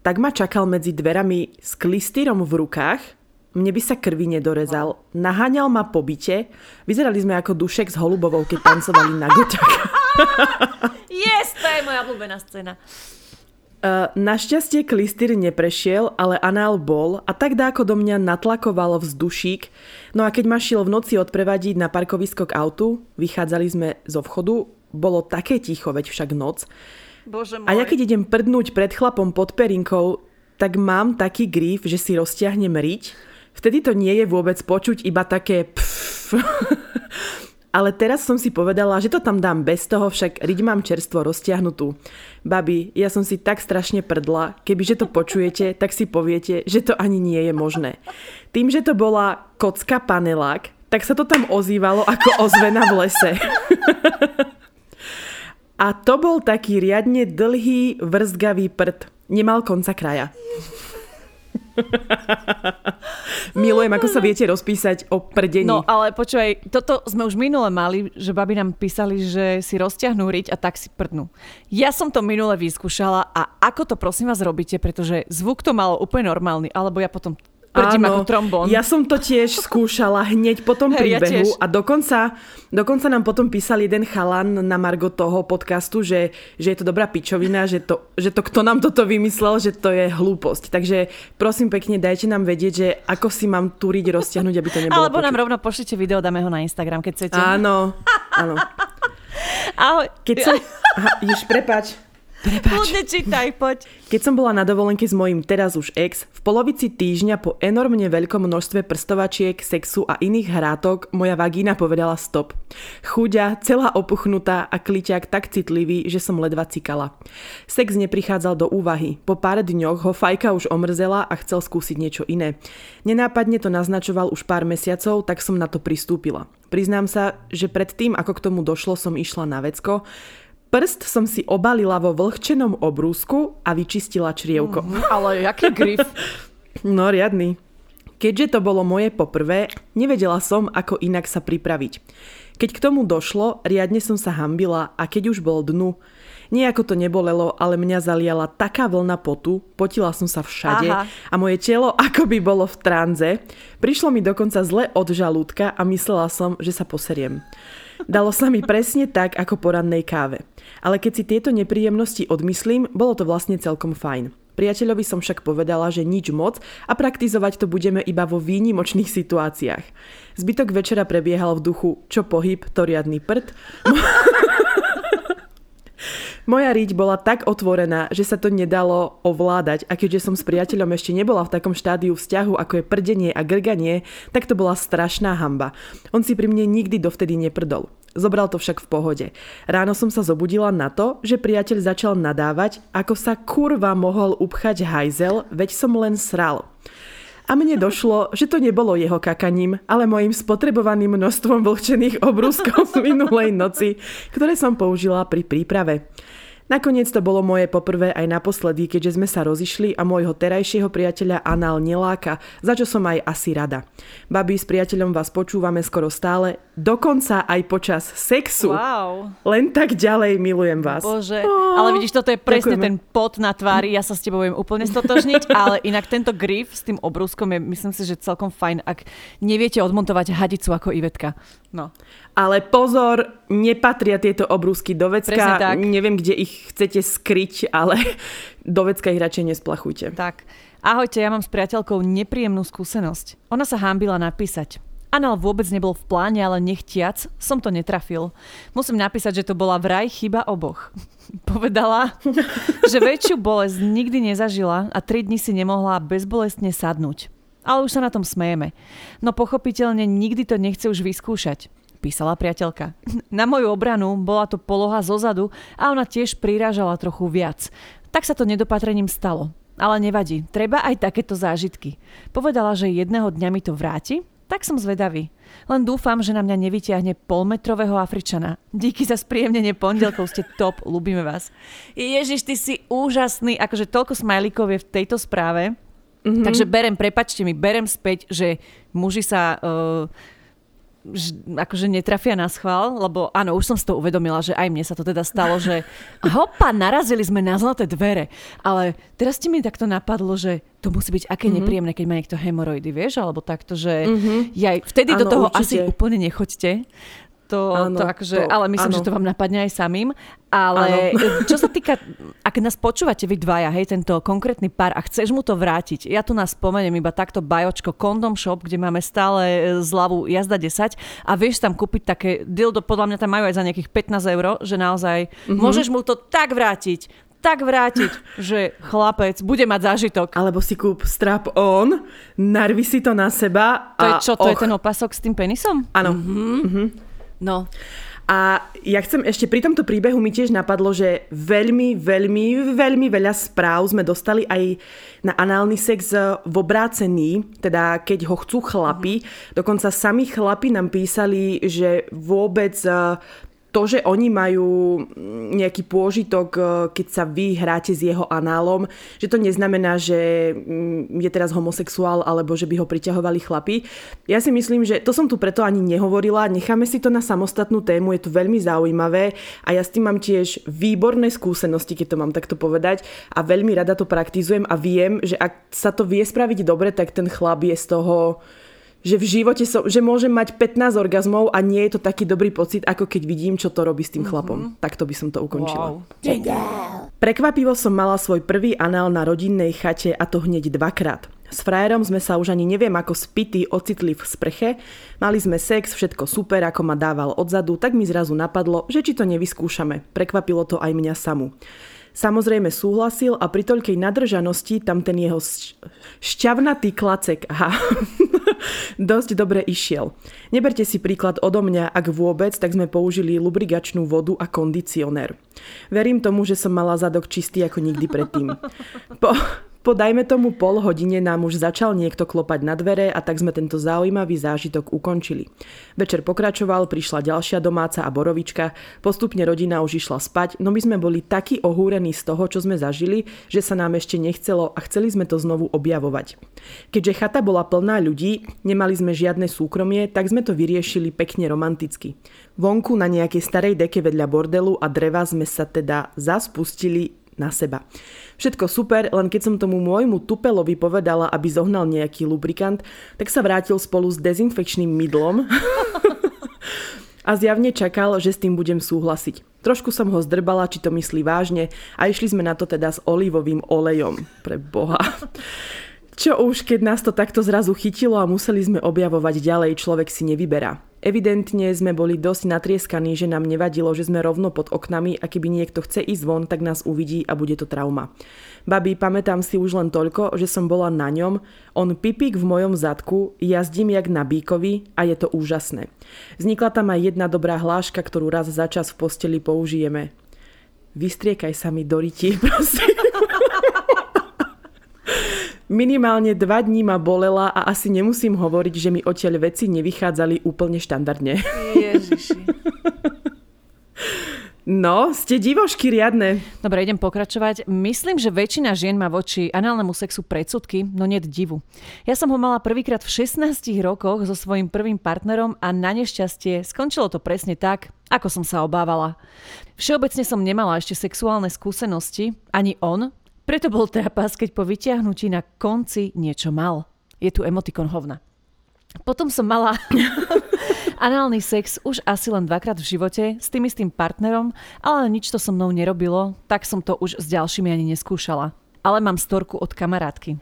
tak ma čakal medzi dverami s klistýrom v rukách mne by sa krvi nedorezal. Naháňal ma po byte. Vyzerali sme ako dušek s holubovou, keď tancovali na goťak. *laughs* *laughs* yes, to je moja obľúbená scéna. Uh, našťastie klistýr neprešiel, ale anál bol a tak dáko do mňa natlakoval vzdušík. No a keď ma šiel v noci odprevadiť na parkovisko k autu, vychádzali sme zo vchodu, bolo také ticho, veď však noc. Bože môj. A ja keď idem prdnúť pred chlapom pod perinkou, tak mám taký gríf, že si roztiahnem riť Vtedy to nie je vôbec počuť iba také pff. *laughs* Ale teraz som si povedala, že to tam dám bez toho, však riť mám čerstvo roztiahnutú. Babi, ja som si tak strašne prdla, kebyže to počujete, tak si poviete, že to ani nie je možné. Tým, že to bola kocka panelák, tak sa to tam ozývalo ako ozvena v lese. *laughs* A to bol taký riadne dlhý, vrzgavý prd. Nemal konca kraja. *laughs* Milujem, ako sa viete rozpísať o prdení. No, ale počúvaj, toto sme už minule mali, že babi nám písali, že si rozťahnú riť a tak si prdnú. Ja som to minule vyskúšala a ako to prosím vás robíte, pretože zvuk to malo úplne normálny, alebo ja potom prdím ako trombón. Ja som to tiež *laughs* skúšala hneď po tom príbehu ja a dokonca, dokonca nám potom písal jeden chalan na margo toho podcastu, že, že je to dobrá pičovina, že to, že to kto nám toto vymyslel, že to je hlúposť. Takže prosím pekne, dajte nám vedieť, že ako si mám túriť roztiahnuť, aby to nebolo Alebo počuť. nám rovno pošlite video, dáme ho na Instagram, keď chcete. Áno, áno. *laughs* Ahoj. Keď som... *laughs* Aha, iš, prepač. Kľudne čítaj, poď. Keď som bola na dovolenke s mojím teraz už ex, v polovici týždňa po enormne veľkom množstve prstovačiek, sexu a iných hrátok moja vagína povedala stop. Chuďa, celá opuchnutá a kliťak tak citlivý, že som ledva cikala. Sex neprichádzal do úvahy. Po pár dňoch ho fajka už omrzela a chcel skúsiť niečo iné. Nenápadne to naznačoval už pár mesiacov, tak som na to pristúpila. Priznám sa, že predtým, ako k tomu došlo, som išla na vecko, Prst som si obalila vo vlhčenom obrúsku a vyčistila črievko. Mm, ale jaký grif? *laughs* No, riadny. Keďže to bolo moje poprvé, nevedela som, ako inak sa pripraviť. Keď k tomu došlo, riadne som sa hambila a keď už bol dnu, Nejako to nebolelo, ale mňa zaliala taká vlna potu, potila som sa všade Aha. a moje telo *laughs* akoby bolo v tranze. Prišlo mi dokonca zle od žalúdka a myslela som, že sa poseriem. Dalo sa mi presne tak, ako po rannej káve. Ale keď si tieto nepríjemnosti odmyslím, bolo to vlastne celkom fajn. Priateľovi som však povedala, že nič moc a praktizovať to budeme iba vo výnimočných situáciách. Zbytok večera prebiehal v duchu čo pohyb, to riadny prd. *laughs* Moja riť bola tak otvorená, že sa to nedalo ovládať a keďže som s priateľom ešte nebola v takom štádiu vzťahu, ako je prdenie a grganie, tak to bola strašná hamba. On si pri mne nikdy dovtedy neprdol. Zobral to však v pohode. Ráno som sa zobudila na to, že priateľ začal nadávať, ako sa kurva mohol upchať hajzel, veď som len sral. A mne došlo, že to nebolo jeho kakaním, ale mojim spotrebovaným množstvom vlhčených obrúskov z minulej noci, ktoré som použila pri príprave. Nakoniec to bolo moje poprvé aj naposledy, keďže sme sa rozišli a môjho terajšieho priateľa Anál neláka, za čo som aj asi rada. Babi, s priateľom vás počúvame skoro stále, dokonca aj počas sexu. Wow. Len tak ďalej milujem vás. Bože, oh, ale vidíš, toto je presne ďakujeme. ten pot na tvári, ja sa s tebou viem úplne stotožniť, *laughs* ale inak tento grif s tým obrúskom je, myslím si, že celkom fajn, ak neviete odmontovať hadicu ako Ivetka. No. Ale pozor, nepatria tieto obrúsky do vecka. Neviem, kde ich chcete skryť, ale do vecka ich radšej nesplachujte. Tak. Ahojte, ja mám s priateľkou nepríjemnú skúsenosť. Ona sa hámbila napísať. Anal vôbec nebol v pláne, ale nechtiac som to netrafil. Musím napísať, že to bola vraj chyba oboch. *laughs* Povedala, že väčšiu bolesť nikdy nezažila a tri dni si nemohla bezbolestne sadnúť. Ale už sa na tom smejeme. No pochopiteľne nikdy to nechce už vyskúšať písala priateľka. *laughs* Na moju obranu bola to poloha zozadu a ona tiež prirážala trochu viac. Tak sa to nedopatrením stalo. Ale nevadí, treba aj takéto zážitky. Povedala, že jedného dňa mi to vráti, tak som zvedavý. Len dúfam, že na mňa nevyťahne polmetrového Afričana. Díky za spríjemnenie pondelkov, ste top, *laughs* ľubíme vás. Ježiš, ty si úžasný, akože toľko smajlíkov je v tejto správe. Mm-hmm. Takže berem, prepačte mi, berem späť, že muži sa uh, akože netrafia na schvál, lebo áno, už som si to uvedomila, že aj mne sa to teda stalo, že *laughs* hopa, narazili sme na zlaté dvere. Ale teraz ti mi takto napadlo, že to musí byť aké mm-hmm. nepríjemné, keď má niekto hemoroidy, vieš, alebo takto, že mm-hmm. ja, vtedy ano, do toho určite. asi úplne nechoďte. To, áno, to akože, to, ale myslím, áno. že to vám napadne aj samým. Ale áno. *laughs* čo sa týka, ak nás počúvate vy dvaja, hej, tento konkrétny pár a chceš mu to vrátiť, ja tu nás spomeniem iba takto bajočko Condom Shop, kde máme stále e, zľavu jazda 10 a vieš tam kúpiť také dildo, podľa mňa tam majú aj za nejakých 15 eur, že naozaj mm-hmm. môžeš mu to tak vrátiť, tak vrátiť, že chlapec bude mať zážitok. Alebo si kúp strap on, narvi si to na seba. To a je čo, to och. je ten opasok s tým penisom? Áno. Mm-hmm. Mm-hmm. No. A ja chcem ešte, pri tomto príbehu mi tiež napadlo, že veľmi, veľmi, veľmi veľa správ sme dostali aj na análny sex v obrácený, teda keď ho chcú chlapi. Mm-hmm. Dokonca sami chlapi nám písali, že vôbec to, že oni majú nejaký pôžitok, e, keď sa vy hráte s jeho análom, že to neznamená, že mm, je teraz homosexuál alebo že by ho priťahovali chlapi. Ja si myslím, že to som tu preto ani nehovorila, necháme si to na samostatnú tému, je to veľmi zaujímavé a ja s tým mám tiež výborné skúsenosti, keď to mám takto povedať a veľmi rada to praktizujem a viem, že ak sa to vie spraviť dobre, tak ten chlap je z toho že v živote som, že môžem mať 15 orgazmov a nie je to taký dobrý pocit, ako keď vidím, čo to robí s tým mm-hmm. chlapom. Takto by som to ukončila. Wow. Prekvapivo som mala svoj prvý anál na rodinnej chate a to hneď dvakrát. S frajerom sme sa už ani neviem ako spity ocitli v sprche, mali sme sex, všetko super, ako ma dával odzadu, tak mi zrazu napadlo, že či to nevyskúšame. Prekvapilo to aj mňa samu. Samozrejme súhlasil a pri toľkej nadržanosti tam ten jeho šťavnatý klacek aha, *laughs* dosť dobre išiel. Neberte si príklad odo mňa, ak vôbec, tak sme použili lubrigačnú vodu a kondicionér. Verím tomu, že som mala zadok čistý ako nikdy predtým. Po, po dajme tomu pol hodine nám už začal niekto klopať na dvere a tak sme tento zaujímavý zážitok ukončili. Večer pokračoval, prišla ďalšia domáca a borovička, postupne rodina už išla spať, no my sme boli takí ohúrení z toho, čo sme zažili, že sa nám ešte nechcelo a chceli sme to znovu objavovať. Keďže chata bola plná ľudí, nemali sme žiadne súkromie, tak sme to vyriešili pekne romanticky. Vonku na nejakej starej deke vedľa bordelu a dreva sme sa teda zaspustili na seba. Všetko super, len keď som tomu môjmu tupelovi povedala, aby zohnal nejaký lubrikant, tak sa vrátil spolu s dezinfekčným mydlom *laughs* a zjavne čakal, že s tým budem súhlasiť. Trošku som ho zdrbala, či to myslí vážne a išli sme na to teda s olivovým olejom. Pre boha. Čo už, keď nás to takto zrazu chytilo a museli sme objavovať ďalej, človek si nevyberá. Evidentne sme boli dosť natrieskaní, že nám nevadilo, že sme rovno pod oknami a keby niekto chce ísť von, tak nás uvidí a bude to trauma. Babi, pamätám si už len toľko, že som bola na ňom, on pipík v mojom zadku, jazdím jak na bíkovi a je to úžasné. Vznikla tam aj jedna dobrá hláška, ktorú raz za čas v posteli použijeme. Vystriekaj sa mi do ryti, *laughs* prosím. Minimálne dva dní ma bolela a asi nemusím hovoriť, že mi odtiaľ veci nevychádzali úplne štandardne. Ježiši. No, ste divošky riadne. Dobre, idem pokračovať. Myslím, že väčšina žien má voči análnemu sexu predsudky, no nie divu. Ja som ho mala prvýkrát v 16 rokoch so svojím prvým partnerom a na nešťastie skončilo to presne tak, ako som sa obávala. Všeobecne som nemala ešte sexuálne skúsenosti, ani on, preto bol trápas, keď po vyťahnutí na konci niečo mal. Je tu emotikon hovna. Potom som mala *laughs* análny sex už asi len dvakrát v živote s tým istým partnerom, ale nič to so mnou nerobilo, tak som to už s ďalšími ani neskúšala ale mám storku od kamarátky.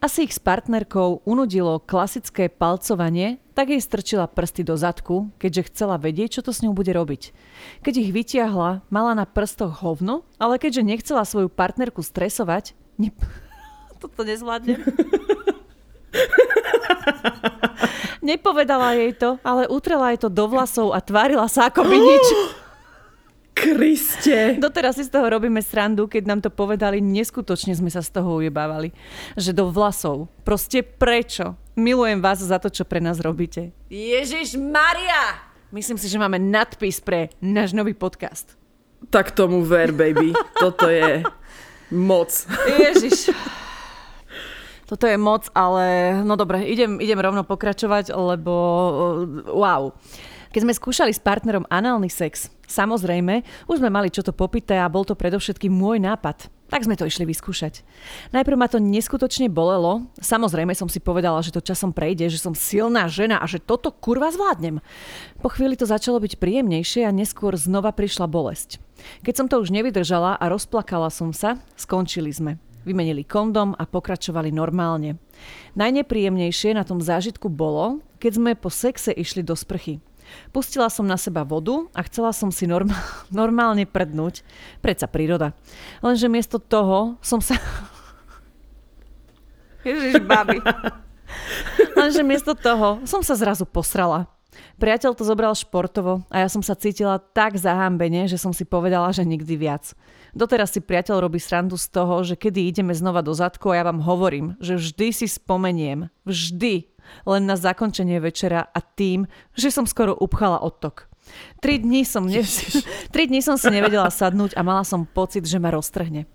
Asi ich s partnerkou unudilo klasické palcovanie, tak jej strčila prsty do zadku, keďže chcela vedieť, čo to s ňou bude robiť. Keď ich vytiahla, mala na prstoch hovno, ale keďže nechcela svoju partnerku stresovať, ne... *laughs* toto nezvládne. *laughs* Nepovedala jej to, ale utrela jej to do vlasov a tvárila sa ako by *gasps* nič. Kriste. Doteraz si z toho robíme srandu, keď nám to povedali, neskutočne sme sa z toho ujebávali. Že do vlasov. Proste prečo? Milujem vás za to, čo pre nás robíte. Ježiš Maria! Myslím si, že máme nadpis pre náš nový podcast. Tak tomu ver, baby. Toto je moc. Ježiš. Toto je moc, ale no dobre, idem, idem rovno pokračovať, lebo wow. Keď sme skúšali s partnerom análny sex, samozrejme, už sme mali čo to popité a bol to predovšetkým môj nápad. Tak sme to išli vyskúšať. Najprv ma to neskutočne bolelo. Samozrejme som si povedala, že to časom prejde, že som silná žena a že toto kurva zvládnem. Po chvíli to začalo byť príjemnejšie a neskôr znova prišla bolesť. Keď som to už nevydržala a rozplakala som sa, skončili sme. Vymenili kondom a pokračovali normálne. Najnepríjemnejšie na tom zážitku bolo, keď sme po sexe išli do sprchy. Pustila som na seba vodu a chcela som si normál, *laughs* normálne prdnúť. Predsa príroda. Lenže miesto toho som sa... *laughs* Ježiš, babi. Lenže miesto toho som sa zrazu posrala. Priateľ to zobral športovo a ja som sa cítila tak zahambene, že som si povedala, že nikdy viac. Doteraz si priateľ robí srandu z toho, že kedy ideme znova do zadku a ja vám hovorím, že vždy si spomeniem, vždy len na zakončenie večera a tým, že som skoro upchala odtok. Tri dní som, ne... *laughs* Tri dní som si nevedela sadnúť a mala som pocit, že ma roztrhne.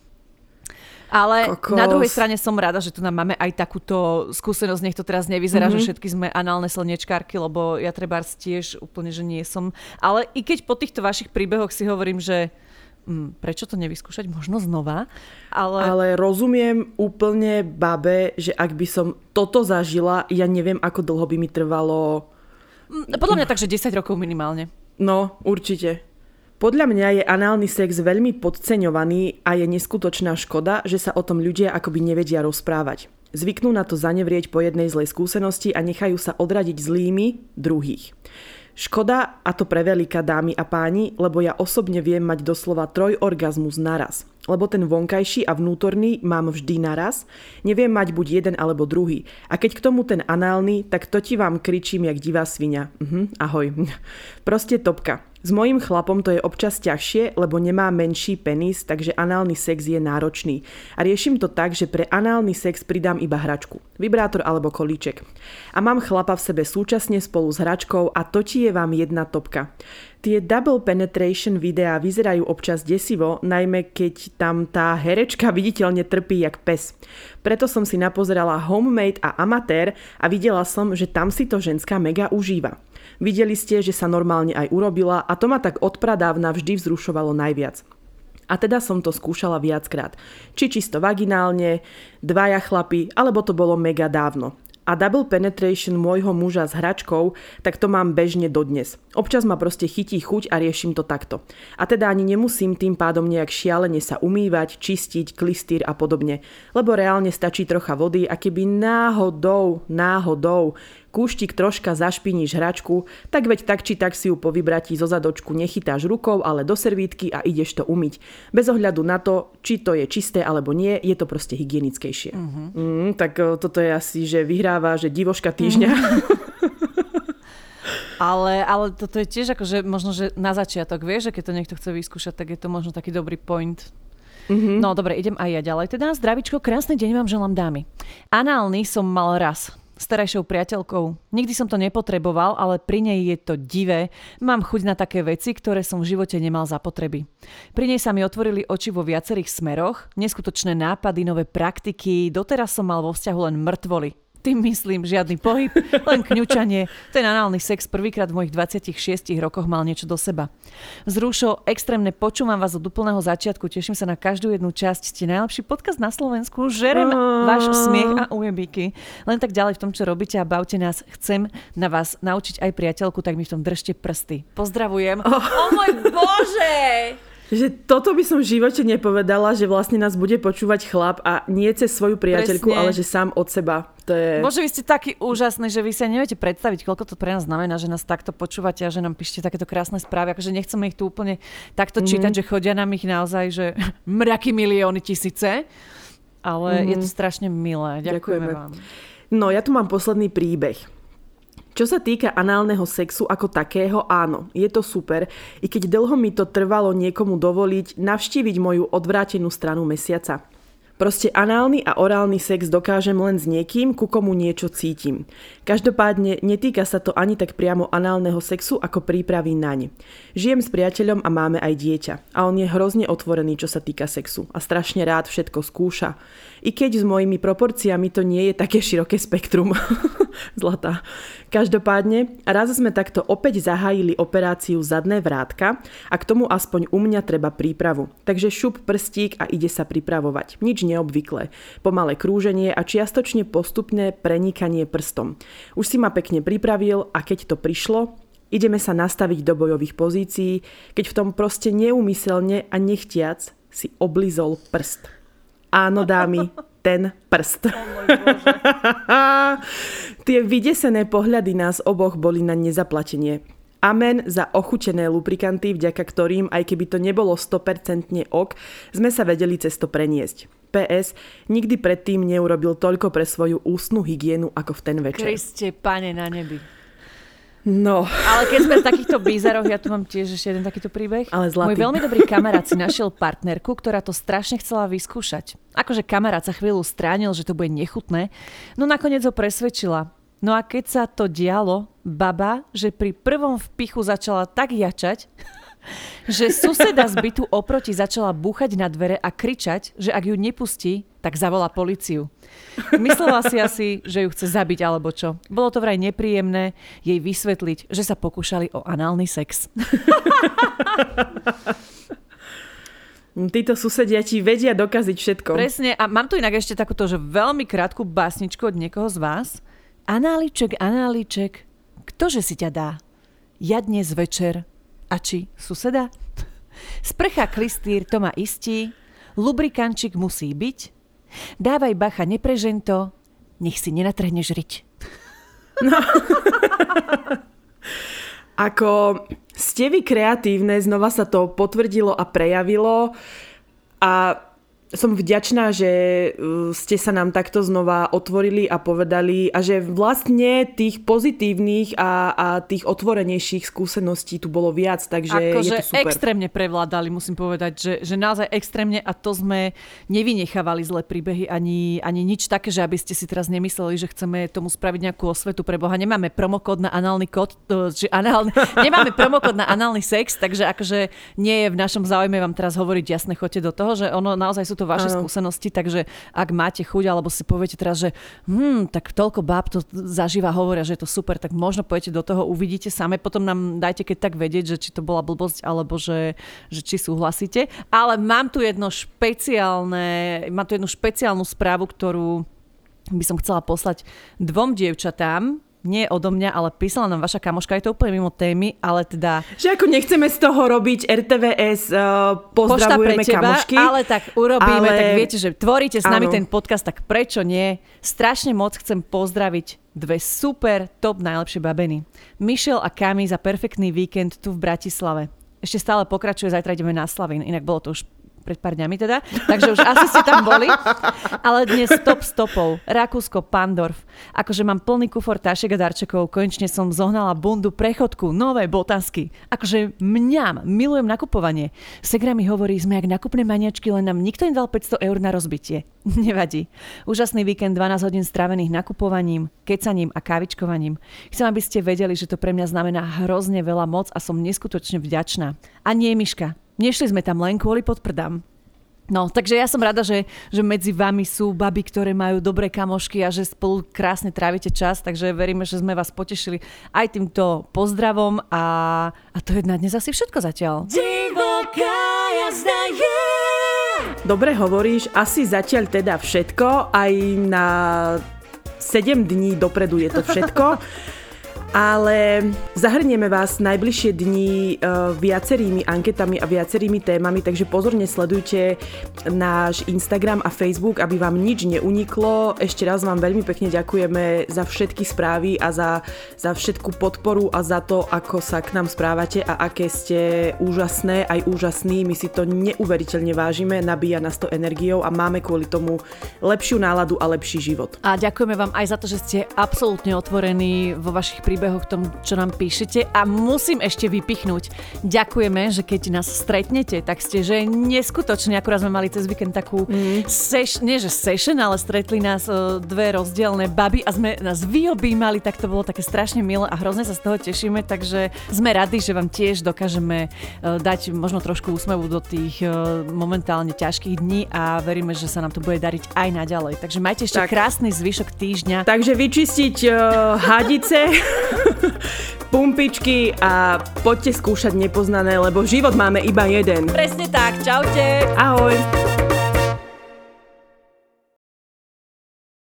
Ale Kokos. na druhej strane som rada, že tu nám máme aj takúto skúsenosť. Nech to teraz nevyzerá, mm-hmm. že všetky sme análne slnečkárky, lebo ja treba tiež úplne, že nie som. Ale i keď po týchto vašich príbehoch si hovorím, že hm, prečo to nevyskúšať možno znova. Ale... ale rozumiem úplne babe, že ak by som toto zažila, ja neviem, ako dlho by mi trvalo... Hm, podľa mňa tak, že 10 rokov minimálne. No, určite. Podľa mňa je análny sex veľmi podceňovaný a je neskutočná škoda, že sa o tom ľudia akoby nevedia rozprávať. Zvyknú na to zanevrieť po jednej zlej skúsenosti a nechajú sa odradiť zlými druhých. Škoda, a to pre veľká dámy a páni, lebo ja osobne viem mať doslova trojorgazmus naraz. Lebo ten vonkajší a vnútorný mám vždy naraz, neviem mať buď jeden alebo druhý. A keď k tomu ten análny, tak to ti vám kričím jak divá svinia. Mhm, ahoj. *laughs* Proste topka. S mojím chlapom to je občas ťažšie, lebo nemá menší penis, takže análny sex je náročný. A riešim to tak, že pre análny sex pridám iba hračku. Vibrátor alebo kolíček. A mám chlapa v sebe súčasne spolu s hračkou a to ti je vám jedna topka. Tie double penetration videá vyzerajú občas desivo, najmä keď tam tá herečka viditeľne trpí jak pes. Preto som si napozerala Homemade a Amatér a videla som, že tam si to ženská mega užíva. Videli ste, že sa normálne aj urobila a to ma tak odpradávna vždy vzrušovalo najviac. A teda som to skúšala viackrát. Či čisto vaginálne, dvaja chlapi, alebo to bolo mega dávno. A double penetration môjho muža s hračkou, tak to mám bežne dodnes. Občas ma proste chytí chuť a riešim to takto. A teda ani nemusím tým pádom nejak šialene sa umývať, čistiť, klistýr a podobne. Lebo reálne stačí trocha vody a keby náhodou, náhodou kúštik troška zašpiníš hračku, tak veď tak či tak si ju po vybratí zo zadočku nechytáš rukou, ale do servítky a ideš to umyť. Bez ohľadu na to, či to je čisté alebo nie, je to proste hygienickejšie. Uh-huh. Mm, tak e, toto je asi, že vyhráva, že divoška týždňa. Uh-huh. *laughs* Ale, ale toto je tiež akože možno, že na začiatok, vieš, že keď to niekto chce vyskúšať, tak je to možno taký dobrý point. Mm-hmm. No dobre, idem aj ja ďalej. Teda zdravičko, krásny deň vám želám dámy. Análny som mal raz s terajšou priateľkou. Nikdy som to nepotreboval, ale pri nej je to divé. Mám chuť na také veci, ktoré som v živote nemal za potreby. Pri nej sa mi otvorili oči vo viacerých smeroch, neskutočné nápady, nové praktiky, doteraz som mal vo vzťahu len mŕtvoly. Tým myslím žiadny pohyb, len kňučanie. Ten análny sex prvýkrát v mojich 26 rokoch mal niečo do seba. Zrúšo, extrémne počúvam vás od úplného začiatku, teším sa na každú jednu časť. Ste najlepší podcast na Slovensku, žerem váš smiech a ujebíky. Len tak ďalej v tom, čo robíte a bavte nás. Chcem na vás naučiť aj priateľku, tak mi v tom držte prsty. Pozdravujem. Oh, oh môj bože! Že toto by som v živote nepovedala, že vlastne nás bude počúvať chlap a nie cez svoju priateľku, Presne. ale že sám od seba. To je... Bože, vy ste takí úžasní, že vy sa neviete predstaviť, koľko to pre nás znamená, že nás takto počúvate a že nám píšte takéto krásne správy. Akože nechceme ich tu úplne takto mm-hmm. čítať, že chodia nám ich naozaj, že *laughs* mraky milióny tisíce. Ale mm-hmm. je to strašne milé. Ďakujeme, Ďakujeme vám. No, ja tu mám posledný príbeh. Čo sa týka análneho sexu ako takého, áno, je to super, i keď dlho mi to trvalo niekomu dovoliť navštíviť moju odvrátenú stranu mesiaca. Proste análny a orálny sex dokážem len s niekým, ku komu niečo cítim. Každopádne netýka sa to ani tak priamo análneho sexu ako prípravy naň. Žijem s priateľom a máme aj dieťa. A on je hrozne otvorený, čo sa týka sexu. A strašne rád všetko skúša. I keď s mojimi proporciami to nie je také široké spektrum. *laughs* Zlatá. Každopádne, raz sme takto opäť zahájili operáciu zadné vrátka a k tomu aspoň u mňa treba prípravu. Takže šup prstík a ide sa pripravovať. Nič neobvyklé. Pomalé krúženie a čiastočne postupné prenikanie prstom. Už si ma pekne pripravil a keď to prišlo, ideme sa nastaviť do bojových pozícií, keď v tom proste neumyselne a nechtiac si oblizol prst. Áno, dámy, *laughs* ten prst. Oh *laughs* Tie vydesené pohľady nás oboch boli na nezaplatenie. Amen za ochutené lubrikanty, vďaka ktorým, aj keby to nebolo 100% ok, sme sa vedeli cez to preniesť. PS, nikdy predtým neurobil toľko pre svoju ústnu hygienu ako v ten večer. Kriste, pane na nebi. No. Ale keď sme v takýchto bízaroch, ja tu mám tiež ešte jeden takýto príbeh. Ale zlatý. Môj veľmi dobrý kamarát si našiel partnerku, ktorá to strašne chcela vyskúšať. Akože kamarát sa chvíľu stránil, že to bude nechutné, no nakoniec ho presvedčila. No a keď sa to dialo, baba, že pri prvom vpichu začala tak jačať, že suseda z bytu oproti začala búchať na dvere a kričať, že ak ju nepustí, tak zavolá policiu. Myslela si asi, že ju chce zabiť alebo čo. Bolo to vraj nepríjemné jej vysvetliť, že sa pokúšali o análny sex. *laughs* Títo susedia ti vedia dokaziť všetko. Presne. A mám tu inak ešte takúto, že veľmi krátku básničku od niekoho z vás. Análiček, análiček, ktože si ťa dá? Ja dnes večer a či suseda? *laughs* Sprcha klistýr to ma istí, lubrikančik musí byť, dávaj bacha, neprežen to, nech si nenatrhneš riť. *laughs* Ako ste vy kreatívne, znova sa to potvrdilo a prejavilo. A som vďačná, že uh, ste sa nám takto znova otvorili a povedali a že vlastne tých pozitívnych a, a tých otvorenejších skúseností tu bolo viac, takže akože je to super. extrémne prevládali, musím povedať, že, že naozaj extrémne a to sme nevynechávali zlé príbehy ani, ani nič také, že aby ste si teraz nemysleli, že chceme tomu spraviť nejakú osvetu pre Boha. Nemáme promokód na análny kód, to, že análny, *laughs* nemáme promokód na análny sex, takže akože nie je v našom záujme vám teraz hovoriť jasne, choďte do toho, že ono naozaj sú to vaše Áno. skúsenosti, takže ak máte chuť, alebo si poviete teraz, že hm, tak toľko báb to zažíva, hovoria, že je to super, tak možno pojete do toho, uvidíte same, potom nám dajte keď tak vedieť, že či to bola blbosť, alebo že, že či súhlasíte. Ale mám tu jedno špeciálne, mám tu jednu špeciálnu správu, ktorú by som chcela poslať dvom dievčatám, nie odo mňa, ale písala nám vaša kamoška, je to úplne mimo témy, ale teda Že ako nechceme z toho robiť RTVS, uh, pre pozdravujeme teba, kamošky. ale tak urobíme, ale- tak viete, že tvoríte s nami Áno. ten podcast, tak prečo nie? Strašne moc chcem pozdraviť dve super, top najlepšie babeny. Michelle a Kami za perfektný víkend tu v Bratislave. Ešte stále pokračuje, zajtra ideme na Slavín, inak bolo to už pred pár dňami teda, takže už asi ste tam boli. Ale dnes top stopov. Rakúsko, Pandorf. Akože mám plný kufor tašiek a darčekov, konečne som zohnala bundu, prechodku, nové botasky. Akože mňam, milujem nakupovanie. Segra mi hovorí, sme jak nakupné maniačky, len nám nikto nedal 500 eur na rozbitie. *laughs* Nevadí. Úžasný víkend, 12 hodín strávených nakupovaním, kecaním a kávičkovaním. Chcem, aby ste vedeli, že to pre mňa znamená hrozne veľa moc a som neskutočne vďačná. A nie, Miška, nešli sme tam len kvôli podprdám. No, takže ja som rada, že, že medzi vami sú baby, ktoré majú dobré kamošky a že spolu krásne trávite čas, takže veríme, že sme vás potešili aj týmto pozdravom a, a to je na dnes asi všetko zatiaľ. Divoká jazda je. Dobre hovoríš, asi zatiaľ teda všetko, aj na 7 dní dopredu je to všetko. *laughs* Ale zahrnieme vás najbližšie dni uh, viacerými anketami a viacerými témami, takže pozorne sledujte náš Instagram a Facebook, aby vám nič neuniklo. Ešte raz vám veľmi pekne ďakujeme za všetky správy a za, za všetku podporu a za to, ako sa k nám správate a aké ste úžasné, aj úžasní. My si to neuveriteľne vážime, nabíja nás to energiou a máme kvôli tomu lepšiu náladu a lepší život. A ďakujeme vám aj za to, že ste absolútne otvorení vo vašich príbehoch tom, čo nám píšete. A musím ešte vypichnúť. Ďakujeme, že keď nás stretnete, tak ste, že neskutočne, akurát sme mali cez víkend takú mm. seš, nie že session, ale stretli nás uh, dve rozdielne baby a sme nás vyobímali, tak to bolo také strašne milé a hrozne sa z toho tešíme, takže sme radi, že vám tiež dokážeme uh, dať možno trošku úsmevu do tých uh, momentálne ťažkých dní a veríme, že sa nám to bude dariť aj naďalej. Takže majte ešte Tak. krásny zvyšok týždňa. Takže vyčistiť uh, hadice, *laughs* *laughs* pumpičky a poďte skúšať nepoznané, lebo život máme iba jeden. Presne tak, čaute. Ahoj!